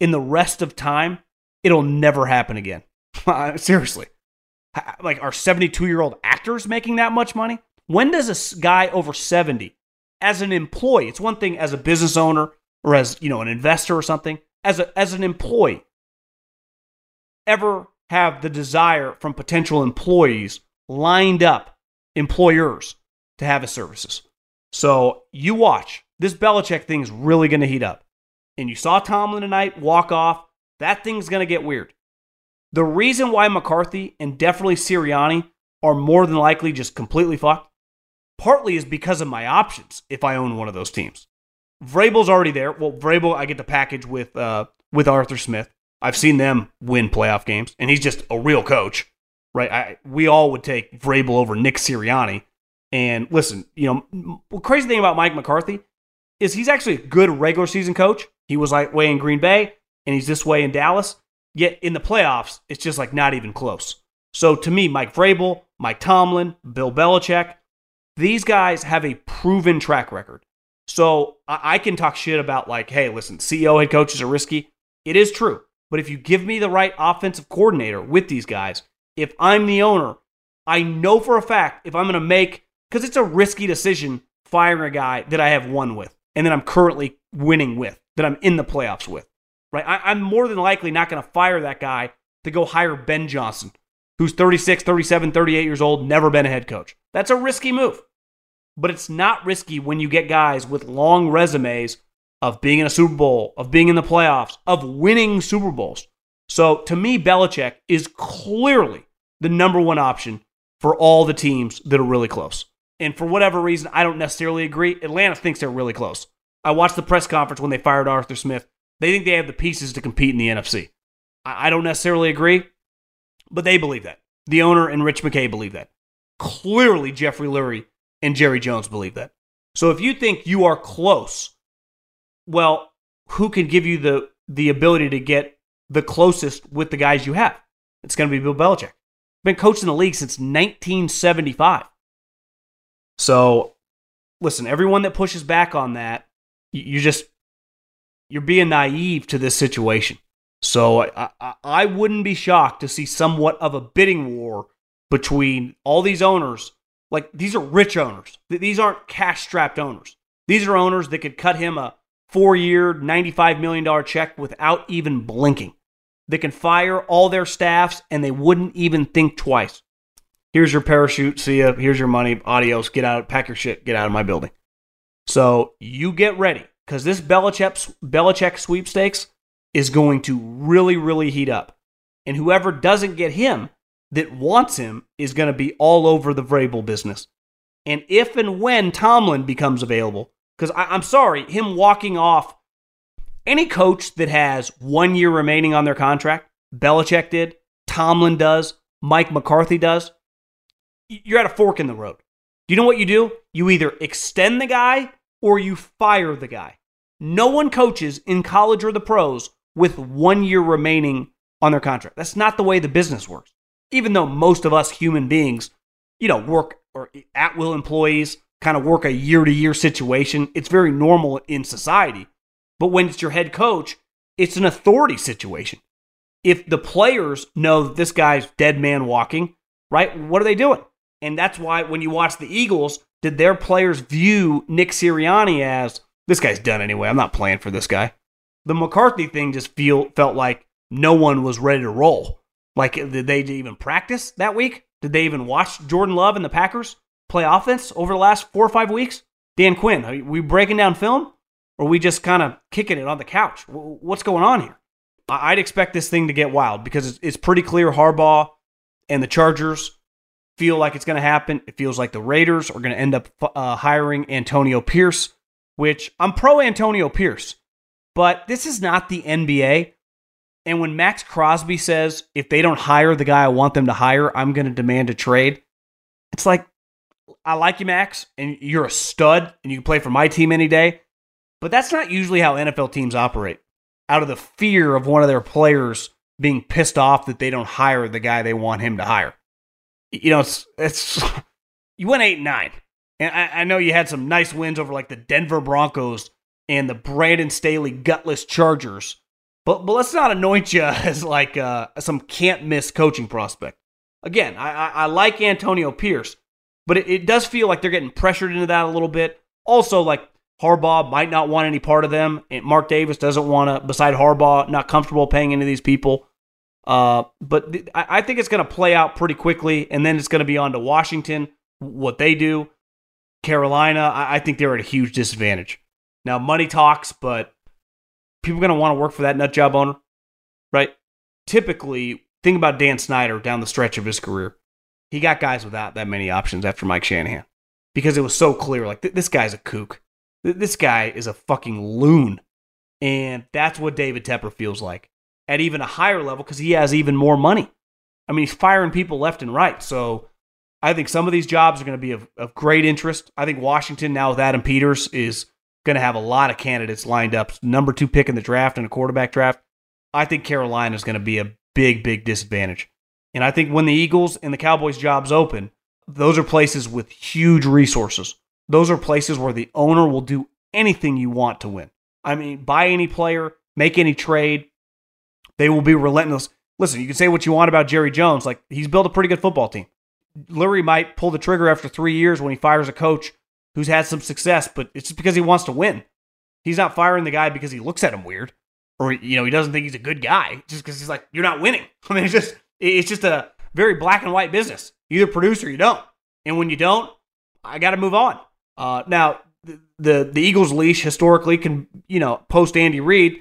in the rest of time it'll never happen again. Seriously. Like are 72-year-old actors making that much money? When does a guy over 70 as an employee, it's one thing as a business owner or as, you know, an investor or something, as a as an employee ever have the desire from potential employees lined up employers to have his services. So you watch. This Belichick thing is really going to heat up. And you saw Tomlin tonight walk off. That thing's going to get weird. The reason why McCarthy and definitely Sirianni are more than likely just completely fucked, partly is because of my options if I own one of those teams. Vrabel's already there. Well, Vrabel, I get the package with uh, with Arthur Smith. I've seen them win playoff games, and he's just a real coach, right? I, we all would take Vrabel over Nick Sirianni. And listen, you know, crazy thing about Mike McCarthy is he's actually a good regular season coach. He was like way in Green Bay, and he's this way in Dallas. Yet in the playoffs, it's just like not even close. So to me, Mike Vrabel, Mike Tomlin, Bill Belichick, these guys have a proven track record. So I can talk shit about like, hey, listen, CEO head coaches are risky. It is true. But if you give me the right offensive coordinator with these guys, if I'm the owner, I know for a fact if I'm going to make, because it's a risky decision firing a guy that I have won with and that I'm currently winning with, that I'm in the playoffs with, right? I, am more than likely not going to fire that guy to go hire Ben Johnson, who's 36, 37, 38 years old, never been a head coach. That's a risky move. But it's not risky when you get guys with long resumes of being in a Super Bowl, of being in the playoffs, of winning Super Bowls. So to me, Belichick is clearly the number one option for all the teams that are really close. And for whatever reason, I don't necessarily agree. Atlanta thinks they're really close. I watched the press conference when they fired Arthur Smith. They think they have the pieces to compete in the NFC. I don't necessarily agree, but they believe that. The owner and Rich McKay believe that. Clearly, Jeffrey Lurie and Jerry Jones believe that. So if you think you are close, well, who can give you the the ability to get the closest with the guys you have? It's going to be Bill Belichick. Been coaching the league since 1975. So, listen, everyone that pushes back on that, you just you're being naive to this situation. So I, I, I wouldn't be shocked to see somewhat of a bidding war between all these owners. Like these are rich owners. These aren't cash strapped owners. These are owners that could cut him a four year, $95 million check without even blinking. They can fire all their staffs and they wouldn't even think twice. Here's your parachute. See ya. Here's your money. Adios. Get out. Pack your shit. Get out of my building. So you get ready because this Belichick, Belichick sweepstakes is going to really, really heat up. And whoever doesn't get him that wants him is going to be all over the Vrabel business. And if and when Tomlin becomes available, because I'm sorry, him walking off any coach that has one year remaining on their contract, Belichick did, Tomlin does, Mike McCarthy does, you're at a fork in the road. Do you know what you do? You either extend the guy or you fire the guy. No one coaches in college or the pros with one year remaining on their contract. That's not the way the business works. Even though most of us human beings, you know, work or at will employees kind of work a year to year situation, it's very normal in society. But when it's your head coach, it's an authority situation. If the players know that this guy's dead man walking, right, what are they doing? And that's why when you watch the Eagles, did their players view Nick Sirianni as this guy's done anyway? I'm not playing for this guy the McCarthy thing just feel felt like no one was ready to roll. Like, did they even practice that week? Did they even watch Jordan Love and the Packers play offense over the last four or five weeks? Dan Quinn, are we breaking down film? Or we just kind of kicking it on the couch? What's going on here? I'd expect this thing to get wild because it's pretty clear Harbaugh and the Chargers feel like it's going to happen. It feels like the Raiders are going to end up uh, hiring Antonio Pierce, which I'm pro Antonio Pierce. But this is not the NBA. And when Maxx Crosby says, if they don't hire the guy I want them to hire, I'm going to demand a trade, it's like, I like you, Max, and you're a stud, and you can play for my team any day. But that's not usually how NFL teams operate. Out of the fear of one of their players being pissed off that they don't hire the guy they want him to hire. You know, it's it's you went eight nine, and I, I know you had some nice wins over like the Denver Broncos and the Brandon Staley gutless Chargers. But but let's not anoint you as like uh, some can't miss coaching prospect. Again, I, I, I like Antonio Pierce, but it, it does feel like they're getting pressured into that a little bit. Also, like Harbaugh might not want any part of them, and Mark Davis doesn't want to. Beside Harbaugh, not comfortable paying into these people. Uh, but th- I think it's going to play out pretty quickly, and then it's going to be on to Washington, what they do. Carolina, I, I think they're at a huge disadvantage. Now, money talks, but people are going to want to work for that nut job owner, right? Typically, think about Dan Snyder down the stretch of his career. He got guys without that many options after Mike Shanahan because it was so clear like, this guy's a kook. this guy is a fucking loon. And that's what David Tepper feels like at even a higher level because he has even more money. I mean, he's firing people left and right. So I think some of these jobs are going to be of, of great interest. I think Washington now with Adam Peters is going to have a lot of candidates lined up. Number two pick in the draft and a quarterback draft. I think Carolina is going to be a big, big disadvantage. And I think when the Eagles and the Cowboys jobs open, those are places with huge resources. Those are places where the owner will do anything you want to win. I mean, buy any player, make any trade. They will be relentless. Listen, you can say what you want about Jerry Jones. Like, he's built a pretty good football team. Lurie might pull the trigger after three years when he fires a coach who's had some success, but it's just because he wants to win. He's not firing the guy because he looks at him weird. or you know he doesn't think he's a good guy just because he's like you're not winning. I mean, it's just it's just a very black and white business. You either produce or you don't, and when you don't, I got to move on. Uh, now the, the the Eagles leash historically can you know post Andy Reid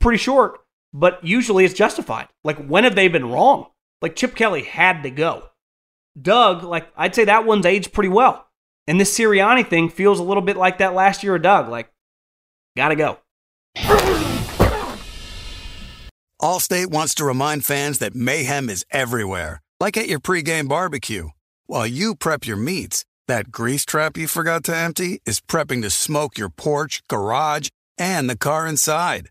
pretty short, but usually it's justified. Like when have they been wrong? Like Chip Kelly had to go. Doug, like I'd say that one's aged pretty well. And this Sirianni thing feels a little bit like that last year of Doug. Like, gotta go. Allstate wants to remind fans that mayhem is everywhere, like at your pregame barbecue. While you prep your meats, that grease trap you forgot to empty is prepping to smoke your porch, garage, and the car inside.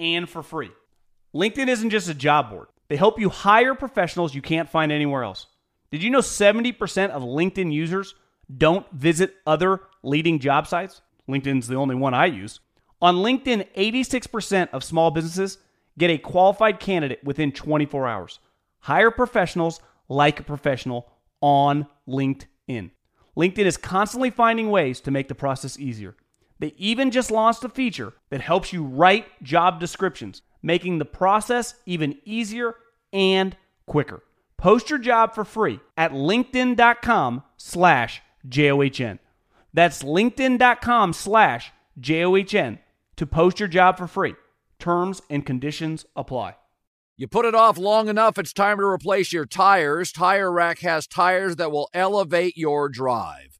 and for free. LinkedIn isn't just a job board, they help you hire professionals you can't find anywhere else. Did you know 70% of LinkedIn users don't visit other leading job sites? LinkedIn's the only one I use. On LinkedIn, 86% of small businesses get a qualified candidate within 24 hours. Hire professionals like a professional on LinkedIn. LinkedIn is constantly finding ways to make the process easier. They even just launched a feature that helps you write job descriptions, making the process even easier and quicker. Post your job for free at linkedin.com slash J-O-H-N. That's linkedin.com slash J-O-H-N to post your job for free. Terms and conditions apply. You put it off long enough, it's time to replace your tires. Tire Rack has tires that will elevate your drive.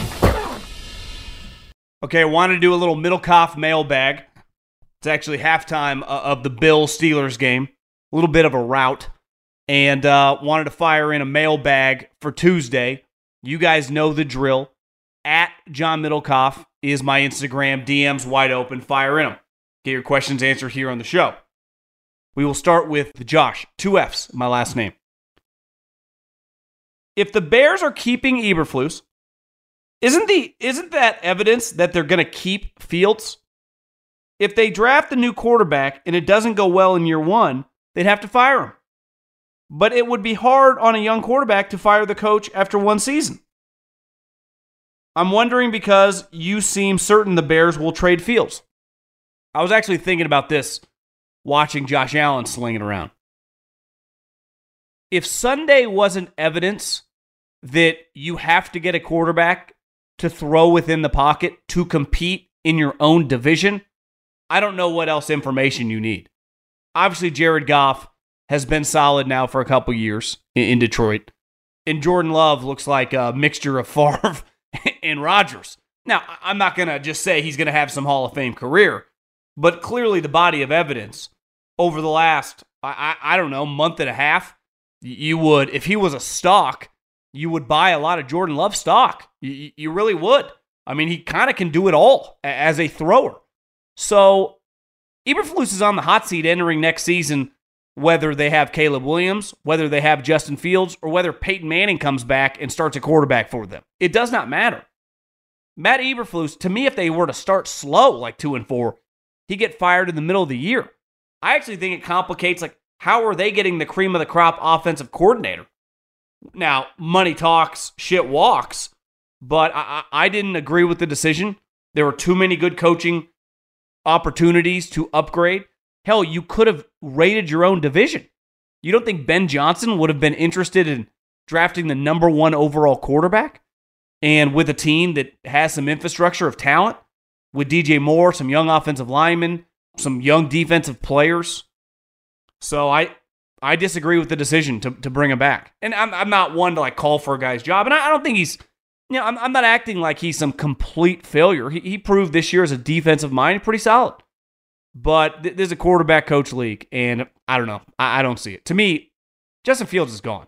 Okay, I wanted to do a little Middlekauff mailbag. It's actually halftime uh, of the Bill Steelers game. A little bit of a rout. And uh, wanted to fire in a mailbag for Tuesday. You guys know the drill. At John Middlekauff is my Instagram. DMs wide open. Fire in them. Get your questions answered here on the show. We will start with Josh. Two F's, my last name. If the Bears are keeping Eberflus, isn't the isn't that evidence that they're going to keep Fields? If they draft a new quarterback and it doesn't go well in year 1, they'd have to fire him. But it would be hard on a young quarterback to fire the coach after one season. I'm wondering because you seem certain the Bears will trade Fields. I was actually thinking about this watching Josh Allen slinging around. If Sunday wasn't evidence that you have to get a quarterback to throw within the pocket to compete in your own division, I don't know what else information you need. Obviously, Jared Goff has been solid now for a couple years in, Detroit. And Jordan Love looks like a mixture of Favre and Rodgers. Now, I'm not going to just say he's going to have some Hall of Fame career, but clearly the body of evidence over the last, I, I, I don't know, month and a half, you would, if he was a stock, you would buy a lot of Jordan Love stock. You, you really would. I mean, he kind of can do it all as a thrower. So Eberflus is on the hot seat entering next season, whether they have Caleb Williams, whether they have Justin Fields, or whether Peyton Manning comes back and starts a quarterback for them. It does not matter. Matt Eberflus, to me, if they were to start slow, like two and four, he get fired in the middle of the year. I actually think it complicates like how are they getting the cream of the crop offensive coordinator? Now, money talks, shit walks, but I, I didn't agree with the decision. There were too many good coaching opportunities to upgrade. Hell, you could have rated your own division. You don't think Ben Johnson would have been interested in drafting the number one overall quarterback? And with a team that has some infrastructure of talent, with DJ Moore, some young offensive linemen, some young defensive players. So I I disagree with the decision to, to bring him back. And I'm, I'm not one to like call for a guy's job. And I, I don't think he's, you know, I'm, I'm not acting like he's some complete failure. He, he proved this year as a defensive mind pretty solid. But th- there's a quarterback coach league, and I don't know. I, I don't see it. To me, Justin Fields is gone.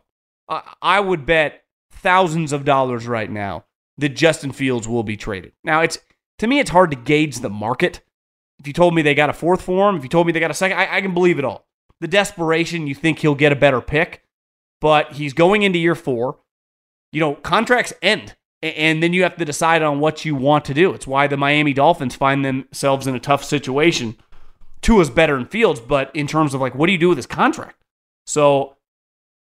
I, I would bet thousands of dollars right now that Justin Fields will be traded. Now, it's to me, it's hard to gauge the market. If you told me they got a fourth for him, if you told me they got a second, I, I can believe it all. The desperation, you think he'll get a better pick, but he's going into year four. You know, contracts end, and then you have to decide on what you want to do. It's why the Miami Dolphins find themselves in a tough situation Tua's better in Fields, but in terms of like, what do you do with his contract? So,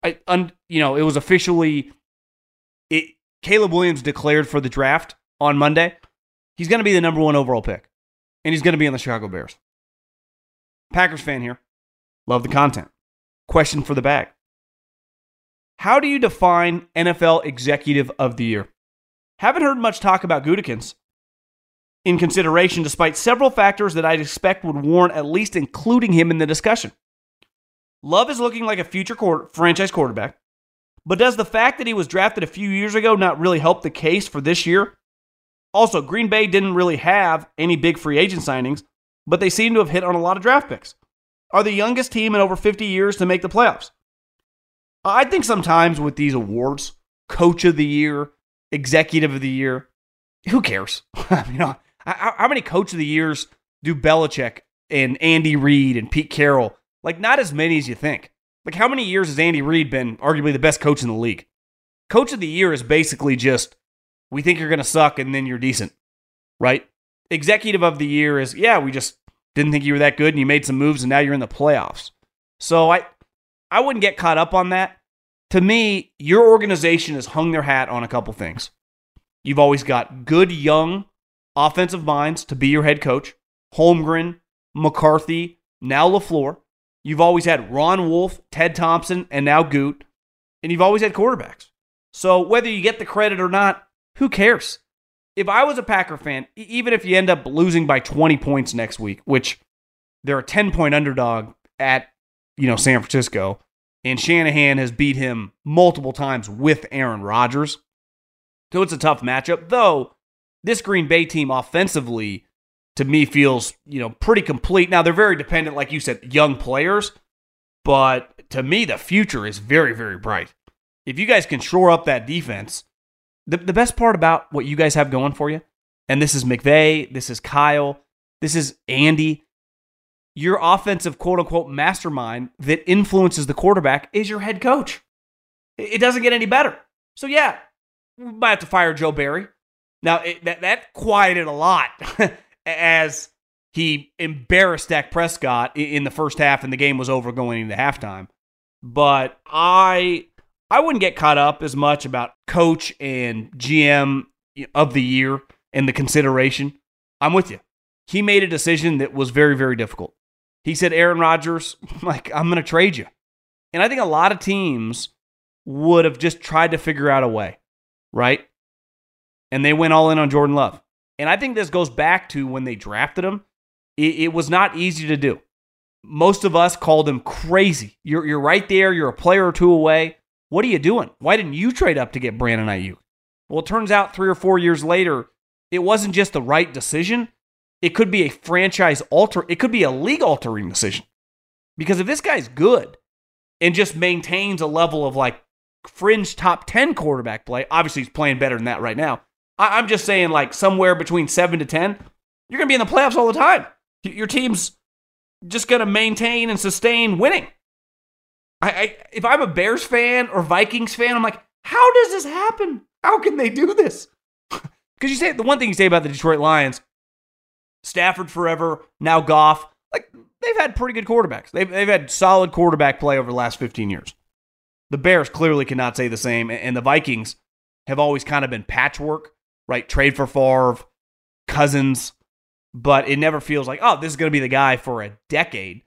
I, un, you know, it was officially, it, Caleb Williams declared for the draft on Monday. He's going to be the number one overall pick, and he's going to be on the Chicago Bears. Packers fan here. Love the content. Question for the bag. How do you define NFL Executive of the Year? Haven't heard much talk about Gutekunst, in consideration, despite several factors that I'd expect would warrant at least including him in the discussion. Love is looking like a future franchise quarterback, but does the fact that he was drafted a few years ago not really help the case for this year? Also, Green Bay didn't really have any big free agent signings, but they seem to have hit on a lot of draft picks. Are the youngest team in over 50 years to make the playoffs. I think sometimes with these awards, coach of the year, executive of the year, who cares? you know, how, how many coach of the years do Belichick and Andy Reid and Pete Carroll? Like, not as many as you think. Like, how many years has Andy Reid been arguably the best coach in the league? Coach of the year is basically just, we think you're going to suck and then you're decent, right? Executive of the year is, yeah, we just didn't think you were that good and you made some moves and now you're in the playoffs. So I, I wouldn't get caught up on that. To me, your organization has hung their hat on a couple things. You've always got good young offensive minds to be your head coach. Holmgren, McCarthy, now LaFleur. You've always had Ron Wolf, Ted Thompson, and now Goot. And you've always had quarterbacks. So whether you get the credit or not, who cares? If I was a Packer fan, even if you end up losing by 20 points next week, which they're a 10 point underdog at, you know, San Francisco, and Shanahan has beat him multiple times with Aaron Rodgers. So it's a tough matchup, though this Green Bay team offensively to me feels, you know, pretty complete. Now they're very dependent, like you said, young players, but to me, the future is very, very bright. If you guys can shore up that defense, the, the best part about what you guys have going for you, and this is McVay, this is Kyle, this is Andy, your offensive quote unquote mastermind that influences the quarterback is your head coach. It doesn't get any better. So, yeah, we might have to fire Joe Barry. Now it, that that quieted a lot as he embarrassed Dak Prescott in the first half, and the game was over going into halftime. But I I wouldn't get caught up as much about coach and GM of the year and the consideration. I'm with you. He made a decision that was very very difficult. He said, "Aaron Rodgers, like I'm going to trade you," and I think a lot of teams would have just tried to figure out a way, right? and they went all in on Jordan Love. And I think this goes back to when they drafted him. It, it was not easy to do. Most of us called him crazy. You're, you're right there. You're a player or two away. What are you doing? Why didn't you trade up to get Brandon Aiyuk? Well, it turns out three or four years later, it wasn't just the right decision. It could be a franchise alter. It could be a league altering decision. Because if this guy's good and just maintains a level of like fringe top 10 quarterback play, obviously he's playing better than that right now. I- am just saying, like somewhere between seven to ten, you're going to be in the playoffs all the time. Your team's just going to maintain and sustain winning. I, I, if I'm a Bears fan or Vikings fan, I'm like, how does this happen? How can they do this? Because you say the one thing you say about the Detroit Lions, Stafford forever, now Goff, like they've had pretty good quarterbacks. They've, they've had solid quarterback play over the last 15 years. The Bears clearly cannot say the same, and the Vikings have always kind of been patchwork, right? Trade for Favre, Cousins, but it never feels like, oh, this is going to be the guy for a decade.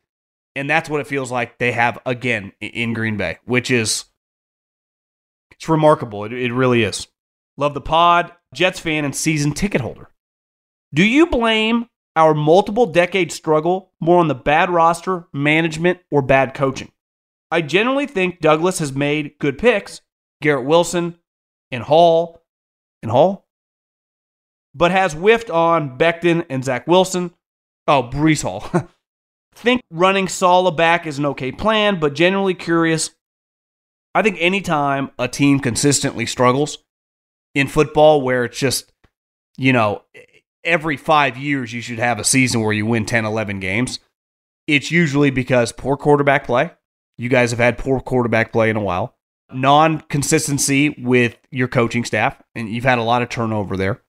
And that's what it feels like they have again in Green Bay, which is it's remarkable. It, it really is. Love the pod, Jets fan and season ticket holder. Do you blame our multiple decade struggle more on the bad roster, management, or bad coaching? I generally think Douglas has made good picks, Garrett Wilson and Hall and Hall, but has whiffed on Becton and Zach Wilson. Oh, Breece Hall. think running Saleh back is an okay plan, but generally curious. I think anytime a team consistently struggles in football where it's just, you know, every five years you should have a season where you win 10, 11 games, it's usually because poor quarterback play. You guys have had poor quarterback play in a while. Non consistency with your coaching staff, and you've had a lot of turnover there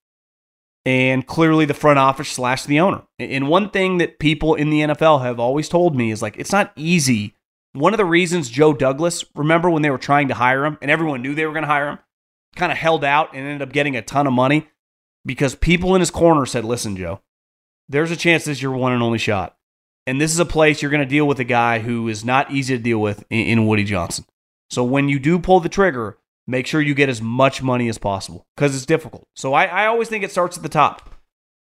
and clearly the front office slash the owner. And one thing that people in the NFL have always told me is like, it's not easy. One of the reasons Joe Douglas, remember when they were trying to hire him and everyone knew they were going to hire him, kind of held out and ended up getting a ton of money because people in his corner said, listen, Joe, there's a chance this is your one and only shot. And this is a place you're going to deal with a guy who is not easy to deal with in, Woody Johnson. So when you do pull the trigger, make sure you get as much money as possible because it's difficult. So I, I always think it starts at the top.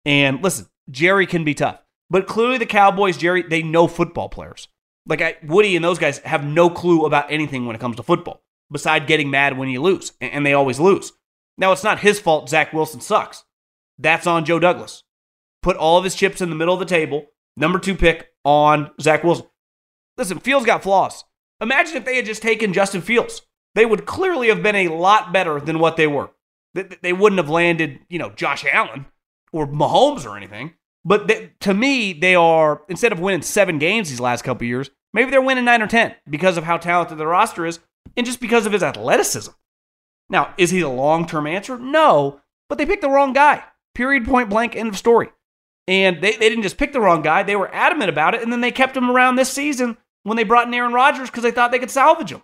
And listen, Jerry can be tough, but clearly the Cowboys, Jerry, they know football players. Like I, Woody and those guys have no clue about anything when it comes to football, beside getting mad when you lose, and they always lose. Now it's not his fault. Zach Wilson sucks. That's on Joe Douglas. Put all of his chips in the middle of the table. Number two pick on Zach Wilson. Listen, Fields got flaws. Imagine if they had just taken Justin Fields they would clearly have been a lot better than what they were. They wouldn't have landed, you know, Josh Allen or Mahomes or anything. But they, to me, they are instead of winning seven games these last couple years, maybe they're winning nine or ten because of how talented the roster is and just because of his athleticism. Now, is he the long term answer? No, but they picked the wrong guy. Period, point blank, end of story. And they, they didn't just pick the wrong guy, they were adamant about it. And then they kept him around this season when they brought in Aaron Rodgers because they thought they could salvage him.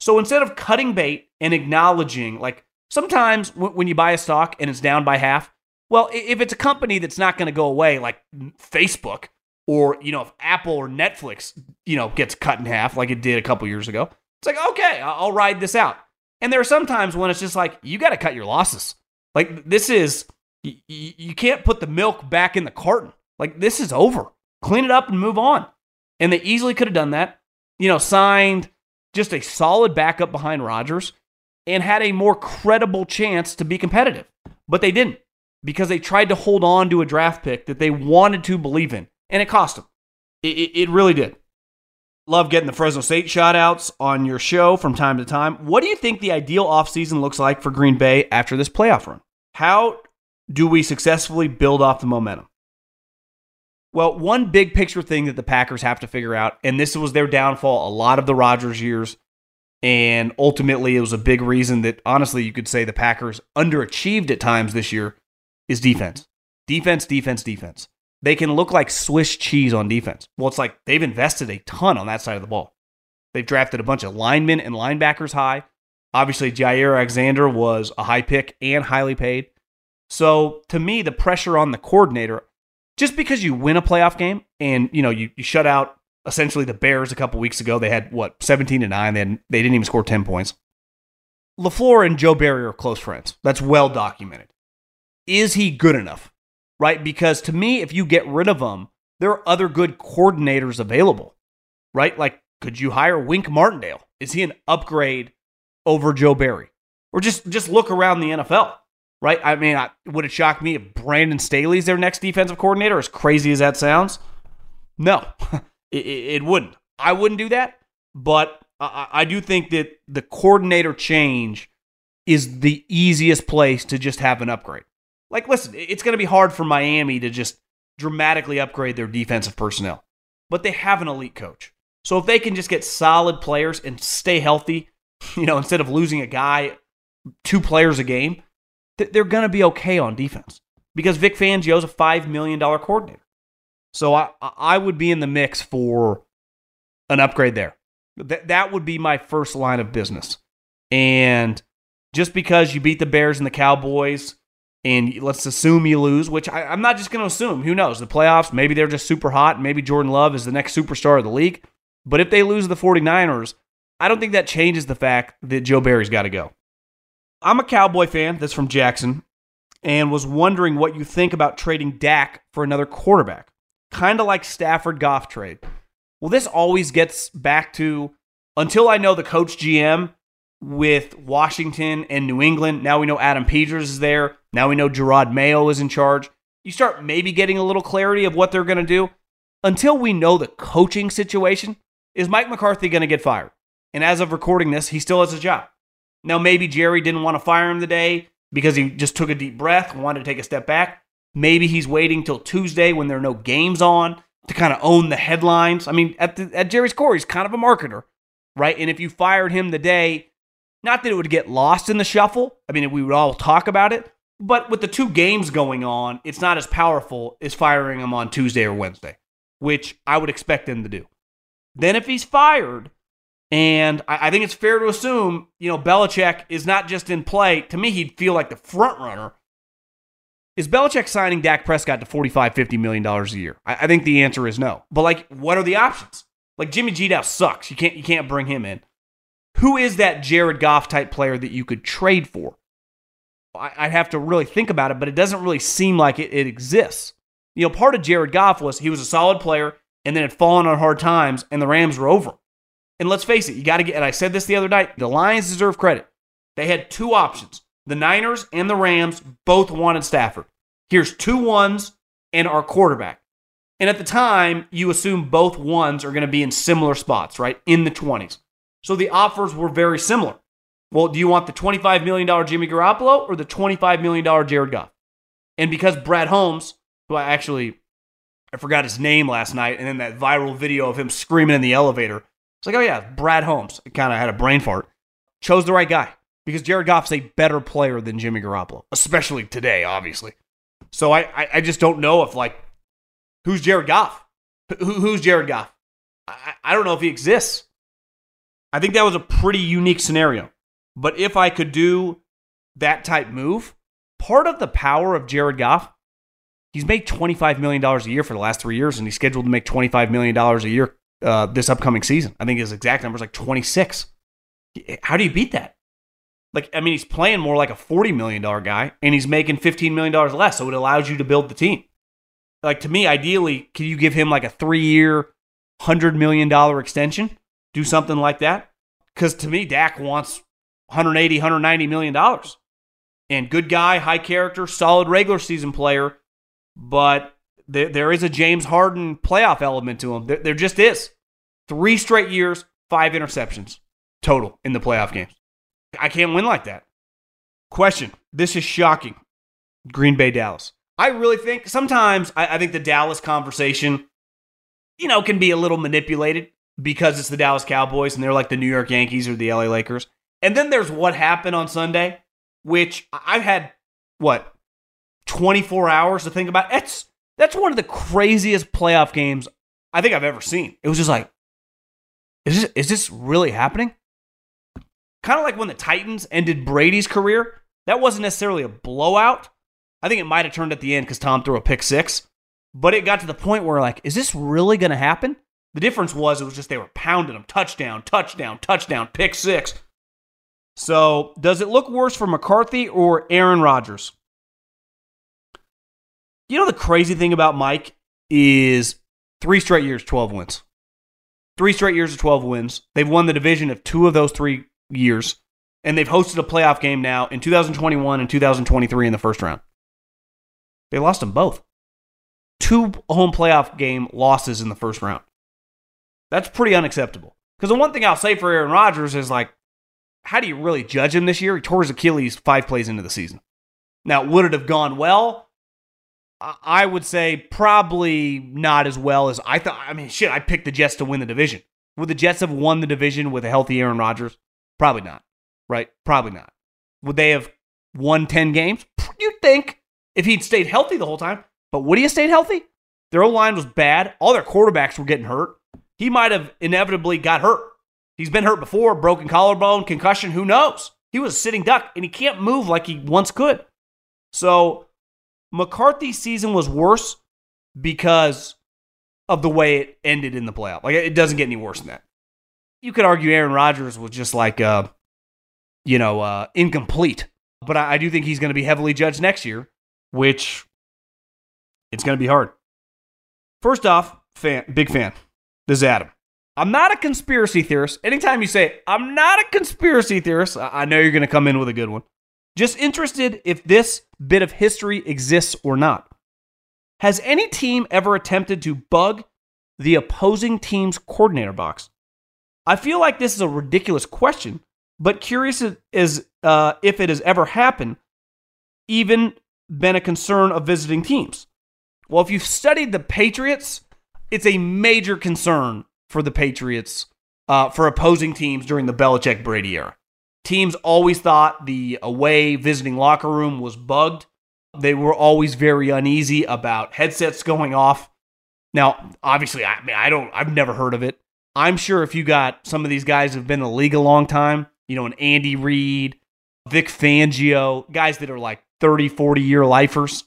So instead of cutting bait and acknowledging, like sometimes when you buy a stock and it's down by half, well, if it's a company that's not going to go away, like Facebook, or you know, if Apple or Netflix, you know, gets cut in half like it did a couple years ago, it's like okay, I'll ride this out. And there are some times when it's just like you got to cut your losses. Like this is you, you can't put the milk back in the carton. Like this is over. Clean it up and move on. And they easily could have done that. You know, signed just a solid backup behind Rodgers and had a more credible chance to be competitive. But they didn't because they tried to hold on to a draft pick that they wanted to believe in, and it cost them. It, it, it really did. Love getting the Fresno State shoutouts on your show from time to time. What do you think the ideal offseason looks like for Green Bay after this playoff run? How do we successfully build off the momentum? Well, one big picture thing that the Packers have to figure out, and this was their downfall a lot of the Rodgers years, and ultimately it was a big reason that honestly you could say the Packers underachieved at times this year, is defense. Defense, defense, defense. They can look like Swiss cheese on defense. Well, it's like they've invested a ton on that side of the ball. They've drafted a bunch of linemen and linebackers high. Obviously, Jaire Alexander was a high pick and highly paid. So to me, the pressure on the coordinator, just because you win a playoff game and you know you, you shut out essentially the Bears a couple weeks ago, they had what 17 to 9, then they didn't even score 10 points. LaFleur and Joe Barry are close friends. That's well documented. Is he good enough? Right? Because to me, if you get rid of him, there are other good coordinators available. Right? Like, could you hire Wink Martindale? Is he an upgrade over Joe Barry? Or just just look around the NFL right? I mean, I, would it shock me if Brandon Staley's their next defensive coordinator? As crazy as that sounds, no, it, it, wouldn't. I wouldn't do that. But I, I do think that the coordinator change is the easiest place to just have an upgrade. Like, listen, it's going to be hard for Miami to just dramatically upgrade their defensive personnel, but they have an elite coach. So if they can just get solid players and stay healthy, you know, instead of losing a guy, two players a game, they're going to be okay on defense because Vic Fangio is a $5 million coordinator. So I, I would be in the mix for an upgrade there. That that would be my first line of business. And just because you beat the Bears and the Cowboys, and let's assume you lose, which I, am not just going to assume. Who knows? The playoffs, maybe they're just super hot. Maybe Jordan Love is the next superstar of the league. But if they lose the 49ers, I don't think that changes the fact that Joe Barry's got to go. I'm a Cowboy fan that's from Jackson and was wondering what you think about trading Dak for another quarterback, kind of like Stafford Goff trade. Well, this always gets back to until I know the coach GM with Washington and New England. Now we know Adam Peters is there. Now we know Jerod Mayo is in charge. You start maybe getting a little clarity of what they're going to do. Until we know the coaching situation, is Mike McCarthy going to get fired? And as of recording this, he still has a job. Now, maybe Jerry didn't want to fire him today because he just took a deep breath, wanted to take a step back. Maybe he's waiting till Tuesday when there are no games on to kind of own the headlines. I mean, at, the, at Jerry's core, he's kind of a marketer, right? And if you fired him today, not that it would get lost in the shuffle. I mean, we would all talk about it. But with the two games going on, it's not as powerful as firing him on Tuesday or Wednesday, which I would expect him to do. Then if he's fired, and I, I, think it's fair to assume, you know, Belichick is not just in play. To me, he'd feel like the front runner. Is Belichick signing Dak Prescott to $45, 50 million dollars a year? I, I, think the answer is no. But like, what are the options? Like Jimmy G now sucks. You can't you can't bring him in. Who is that Jared Goff type player that you could trade for? I, I'd have to really think about it, but it doesn't really seem like it, it exists. You know, part of Jared Goff was he was a solid player and then had fallen on hard times, and the Rams were over. And let's face it, you got to get, and I said this the other night, the Lions deserve credit. They had two options. The Niners and the Rams both wanted Stafford. Here's two ones and our quarterback. And at the time, you assume both ones are going to be in similar spots, right? In the 20s. So the offers were very similar. Well, do you want the $25 million Jimmy Garoppolo or the $25 million Jared Goff? And because Brad Holmes, who I actually I forgot his name last night, and then that viral video of him screaming in the elevator it's like, oh yeah, Brad Holmes. kind of had a brain fart. Chose the right guy because Jared Goff's a better player than Jimmy Garoppolo, especially today, obviously. So I, I, I just don't know if like who's Jared Goff? Who, who's Jared Goff? I, I don't know if he exists. I think that was a pretty unique scenario. But if I could do that type move, part of the power of Jared Goff, he's made $25 million a year for the last three years, and he's scheduled to make $25 million a year uh, this upcoming season. I think his exact number is like 26. How do you beat that? Like, I mean, he's playing more like a $40 million guy and he's making $15 million less. So it allows you to build the team. Like, to me, ideally, can you give him like a three year, $100 million extension? Do something like that? Because to me, Dak wants 180, 190 million dollars. And good guy, high character, solid regular season player, but there, there is a James Harden playoff element to him. There, there just is. Three straight years, five interceptions total in the playoff games. I can't win like that. Question This is shocking. Green Bay, Dallas. I really think sometimes I, I think the Dallas conversation, you know, can be a little manipulated because it's the Dallas Cowboys and they're like the New York Yankees or the LA Lakers. And then there's what happened on Sunday, which I've had, what, 24 hours to think about. It's that's one of the craziest playoff games I think I've ever seen. It was just like, is this, is this really happening? Kind of like when the Titans ended Brady's career. That wasn't necessarily a blowout. I think it might have turned at the end because Tom threw a pick six. But it got to the point where, like, is this really going to happen? The difference was it was just they were pounding them touchdown, touchdown, touchdown, pick six. So, does it look worse for McCarthy or Aaron Rodgers? You know the crazy thing about Mike is three straight years, 12 wins. Three straight years of 12 wins. They've won the division of two of those three years, and they've hosted a playoff game now in 2021 and 2023 in the first round. They lost them both. Two home playoff game losses in the first round. That's pretty unacceptable. Because the one thing I'll say for Aaron Rodgers is like, how do you really judge him this year? He tore his Achilles five plays into the season. Now, would it have gone well? I would say probably not as well as I thought. I mean, shit, I picked the Jets to win the division. Would the Jets have won the division with a healthy Aaron Rodgers? Probably not. Right? Probably not. Would they have won 10 games? You'd think if he'd stayed healthy the whole time. But would he have stayed healthy? Their O line was bad. All their quarterbacks were getting hurt. He might have inevitably got hurt. He's been hurt before, broken collarbone, concussion, who knows? He was a sitting duck and he can't move like he once could. So McCarthy's season was worse because of the way it ended in the playoff. Like it doesn't get any worse than that. You could argue Aaron Rodgers was just like, uh, you know, uh, incomplete. But I, I do think he's going to be heavily judged next year, which it's going to be hard. First off, fan, big fan. This is Adam. I'm not a conspiracy theorist. Anytime you say, I'm not a conspiracy theorist, I know you're going to come in with a good one. Just interested if this bit of history exists or not. Has any team ever attempted to bug the opposing team's coordinator box? I feel like this is a ridiculous question, but curious as uh, if it has ever happened, even been a concern of visiting teams. Well, if you've studied the Patriots, it's a major concern for the Patriots uh, for opposing teams during the Belichick Brady era. Teams always thought the away visiting locker room was bugged. They were always very uneasy about headsets going off. Now, obviously, I mean, I don't, I've never heard of it. I'm sure if you got some of these guys who've been in the league a long time, you know, an Andy Reid, Vic Fangio, guys that are like 30, 40 year lifers.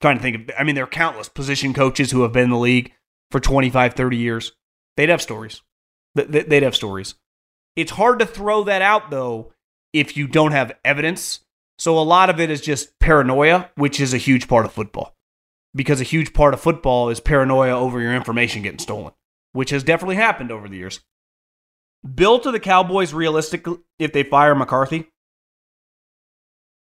trying to think of, I mean, there are countless position coaches who have been in the league for 25, 30 years. They'd have stories. They'd have stories. It's hard to throw that out, though, if you don't have evidence. So a lot of it is just paranoia, which is a huge part of football. Because a huge part of football is paranoia over your information getting stolen, which has definitely happened over the years. Bill to the Cowboys realistic if they fire McCarthy?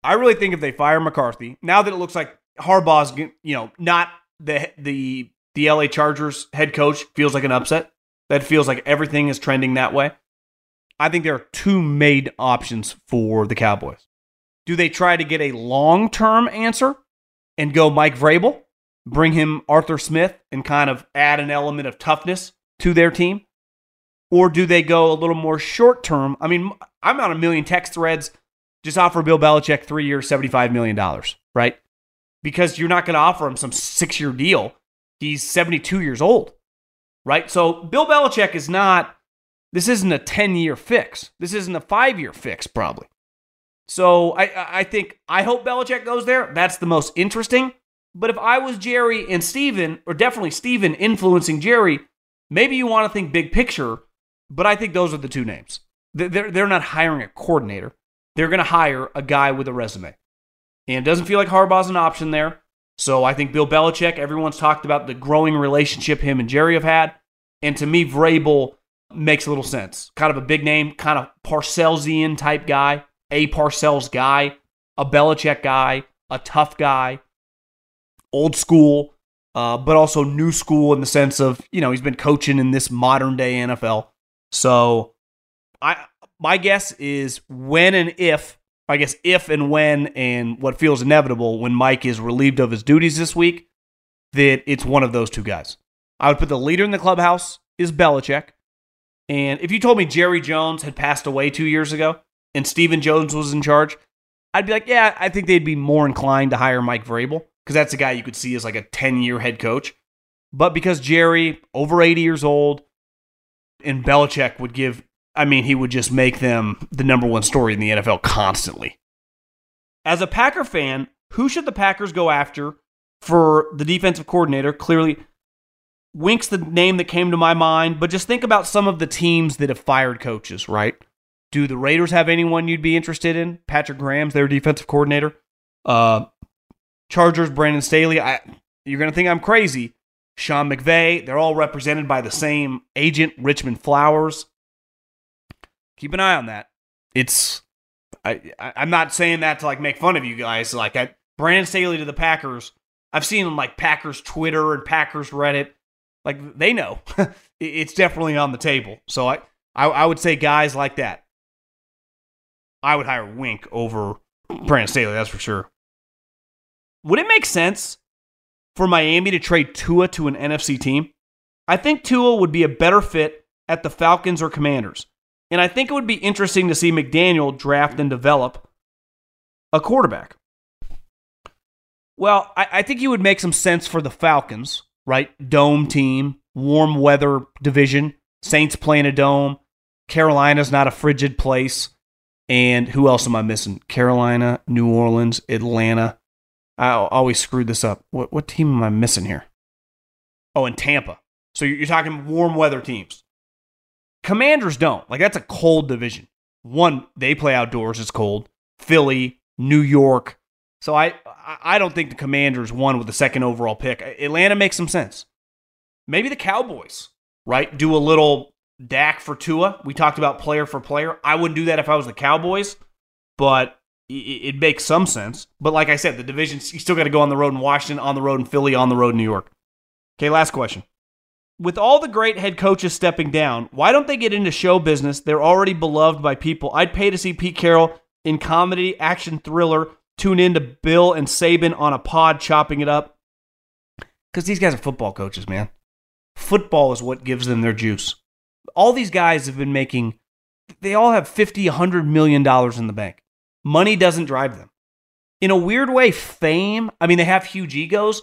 I really think if they fire McCarthy, now that it looks like Harbaugh's, you know, not the the the LA Chargers head coach feels like an upset. That feels like everything is trending that way. I think there are two made options for the Cowboys. Do they try to get a long term answer and go Mike Vrabel, bring him Arthur Smith, and kind of add an element of toughness to their team? Or do they go a little more short term? I mean, I'm on a million text threads. Just offer Bill Belichick three years, $75 million, right? Because you're not going to offer him some six year deal. He's 72 years old, right? So Bill Belichick is not, this isn't a 10 year fix. This isn't a five year fix, probably. So I, I think, I hope Belichick goes there. That's the most interesting. But if I was Jerry and Stephen, or definitely Stephen influencing Jerry, maybe you want to think big picture, but I think those are the two names. They're, they're not hiring a coordinator. They're going to hire a guy with a resume. And it doesn't feel like Harbaugh's an option there. So I think Bill Belichick, everyone's talked about the growing relationship him and Jerry have had. And to me, Vrabel makes a little sense. Kind of a big name, kind of Parcellsian type guy, a Parcells guy, a Belichick guy, a tough guy, old school, uh, but also new school in the sense of, you know, he's been coaching in this modern day NFL. So I my guess is when and if I guess if and when and what feels inevitable when Mike is relieved of his duties this week, that it's one of those two guys. I would put the leader in the clubhouse is Belichick. And if you told me Jerry Jones had passed away two years ago and Stephen Jones was in charge, I'd be like, yeah, I think they'd be more inclined to hire Mike Vrabel because that's a guy you could see as like a 10 year head coach. But because Jerry, over 80 years old, and Belichick would give I mean, he would just make them the number one story in the NFL constantly. As a Packer fan, who should the Packers go after for the defensive coordinator? Clearly, Wink's the name that came to my mind, but just think about some of the teams that have fired coaches, right? Do the Raiders have anyone you'd be interested in? Patrick Graham's their defensive coordinator. Uh, Chargers, Brandon Staley. I, you're going to think I'm crazy. Sean McVay, they're all represented by the same agent, Richmond Flowers keep an eye on that. It's I, I am not saying that to like make fun of you guys. Like I, Brandon Staley to the Packers. I've seen like Packers Twitter and Packers Reddit. Like they know it's definitely on the table. So I, I I would say guys like that. I would hire Wink over Brandon Staley. That's for sure. Would it make sense for Miami to trade Tua to an NFC team? I think Tua would be a better fit at the Falcons or Commanders. And I think it would be interesting to see McDaniel draft and develop a quarterback. Well, I, I think he would make some sense for the Falcons, right? Dome team, warm weather division, Saints playing a dome. Carolina's not a frigid place. And who else am I missing? Carolina, New Orleans, Atlanta. I always screwed this up. What, what team am I missing here? Oh, and Tampa. So you're talking warm weather teams. Commanders don't. Like, that's a cold division. One, they play outdoors, it's cold. Philly, New York. So I, I don't think the Commanders won with the second overall pick. Atlanta makes some sense. Maybe the Cowboys, right? Do a little Dak for Tua. We talked about player for player. I wouldn't do that if I was the Cowboys, but it, makes some sense. But like I said, the division, you still got to go on the road in Washington, on the road in Philly, on the road in New York. Okay, last question. With all the great head coaches stepping down, why don't they get into show business? They're already beloved by people. I'd pay to see Pete Carroll in comedy, action, thriller. Tune in to Bill and Saban on a pod chopping it up. Because these guys are football coaches, man. Football is what gives them their juice. All these guys have been making, they all have 50, 100 million dollars in the bank. Money doesn't drive them. In a weird way, fame, I mean, they have huge egos,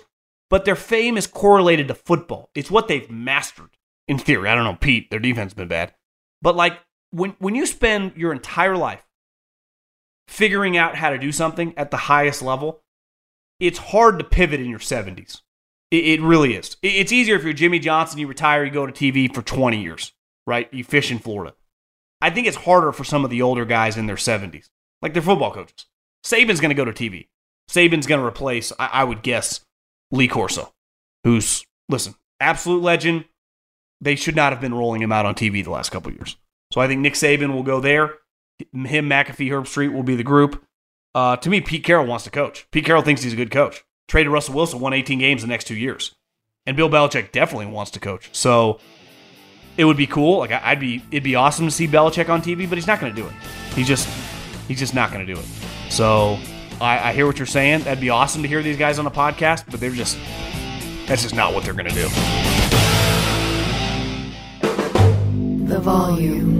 but their fame is correlated to football. It's what they've mastered in theory. I don't know, Pete, their defense has been bad. But like when, when you spend your entire life figuring out how to do something at the highest level, it's hard to pivot in your 70s. It, it really is. It, it's easier if you're Jimmy Johnson, you retire, you go to TV for 20 years, right? You fish in Florida. I think it's harder for some of the older guys in their 70s, like their football coaches. Saban's going to go to TV. Saban's going to replace, I, I would guess, Lee Corso, who's, listen, absolute legend. They should not have been rolling him out on TV the last couple years. So I think Nick Saban will go there. Him, McAfee, Herbstreit will be the group. Uh, to me, Pete Carroll wants to coach. Pete Carroll thinks he's a good coach. Traded Russell Wilson, won 18 games the next two years. And Bill Belichick definitely wants to coach. So it would be cool. Like I'd be, it'd be awesome to see Belichick on TV, but he's not going to do it. He's just, he's just not going to do it. So I, I hear what you're saying. That'd be awesome to hear these guys on the podcast, but they're just, that's just not what they're going to do. The volume.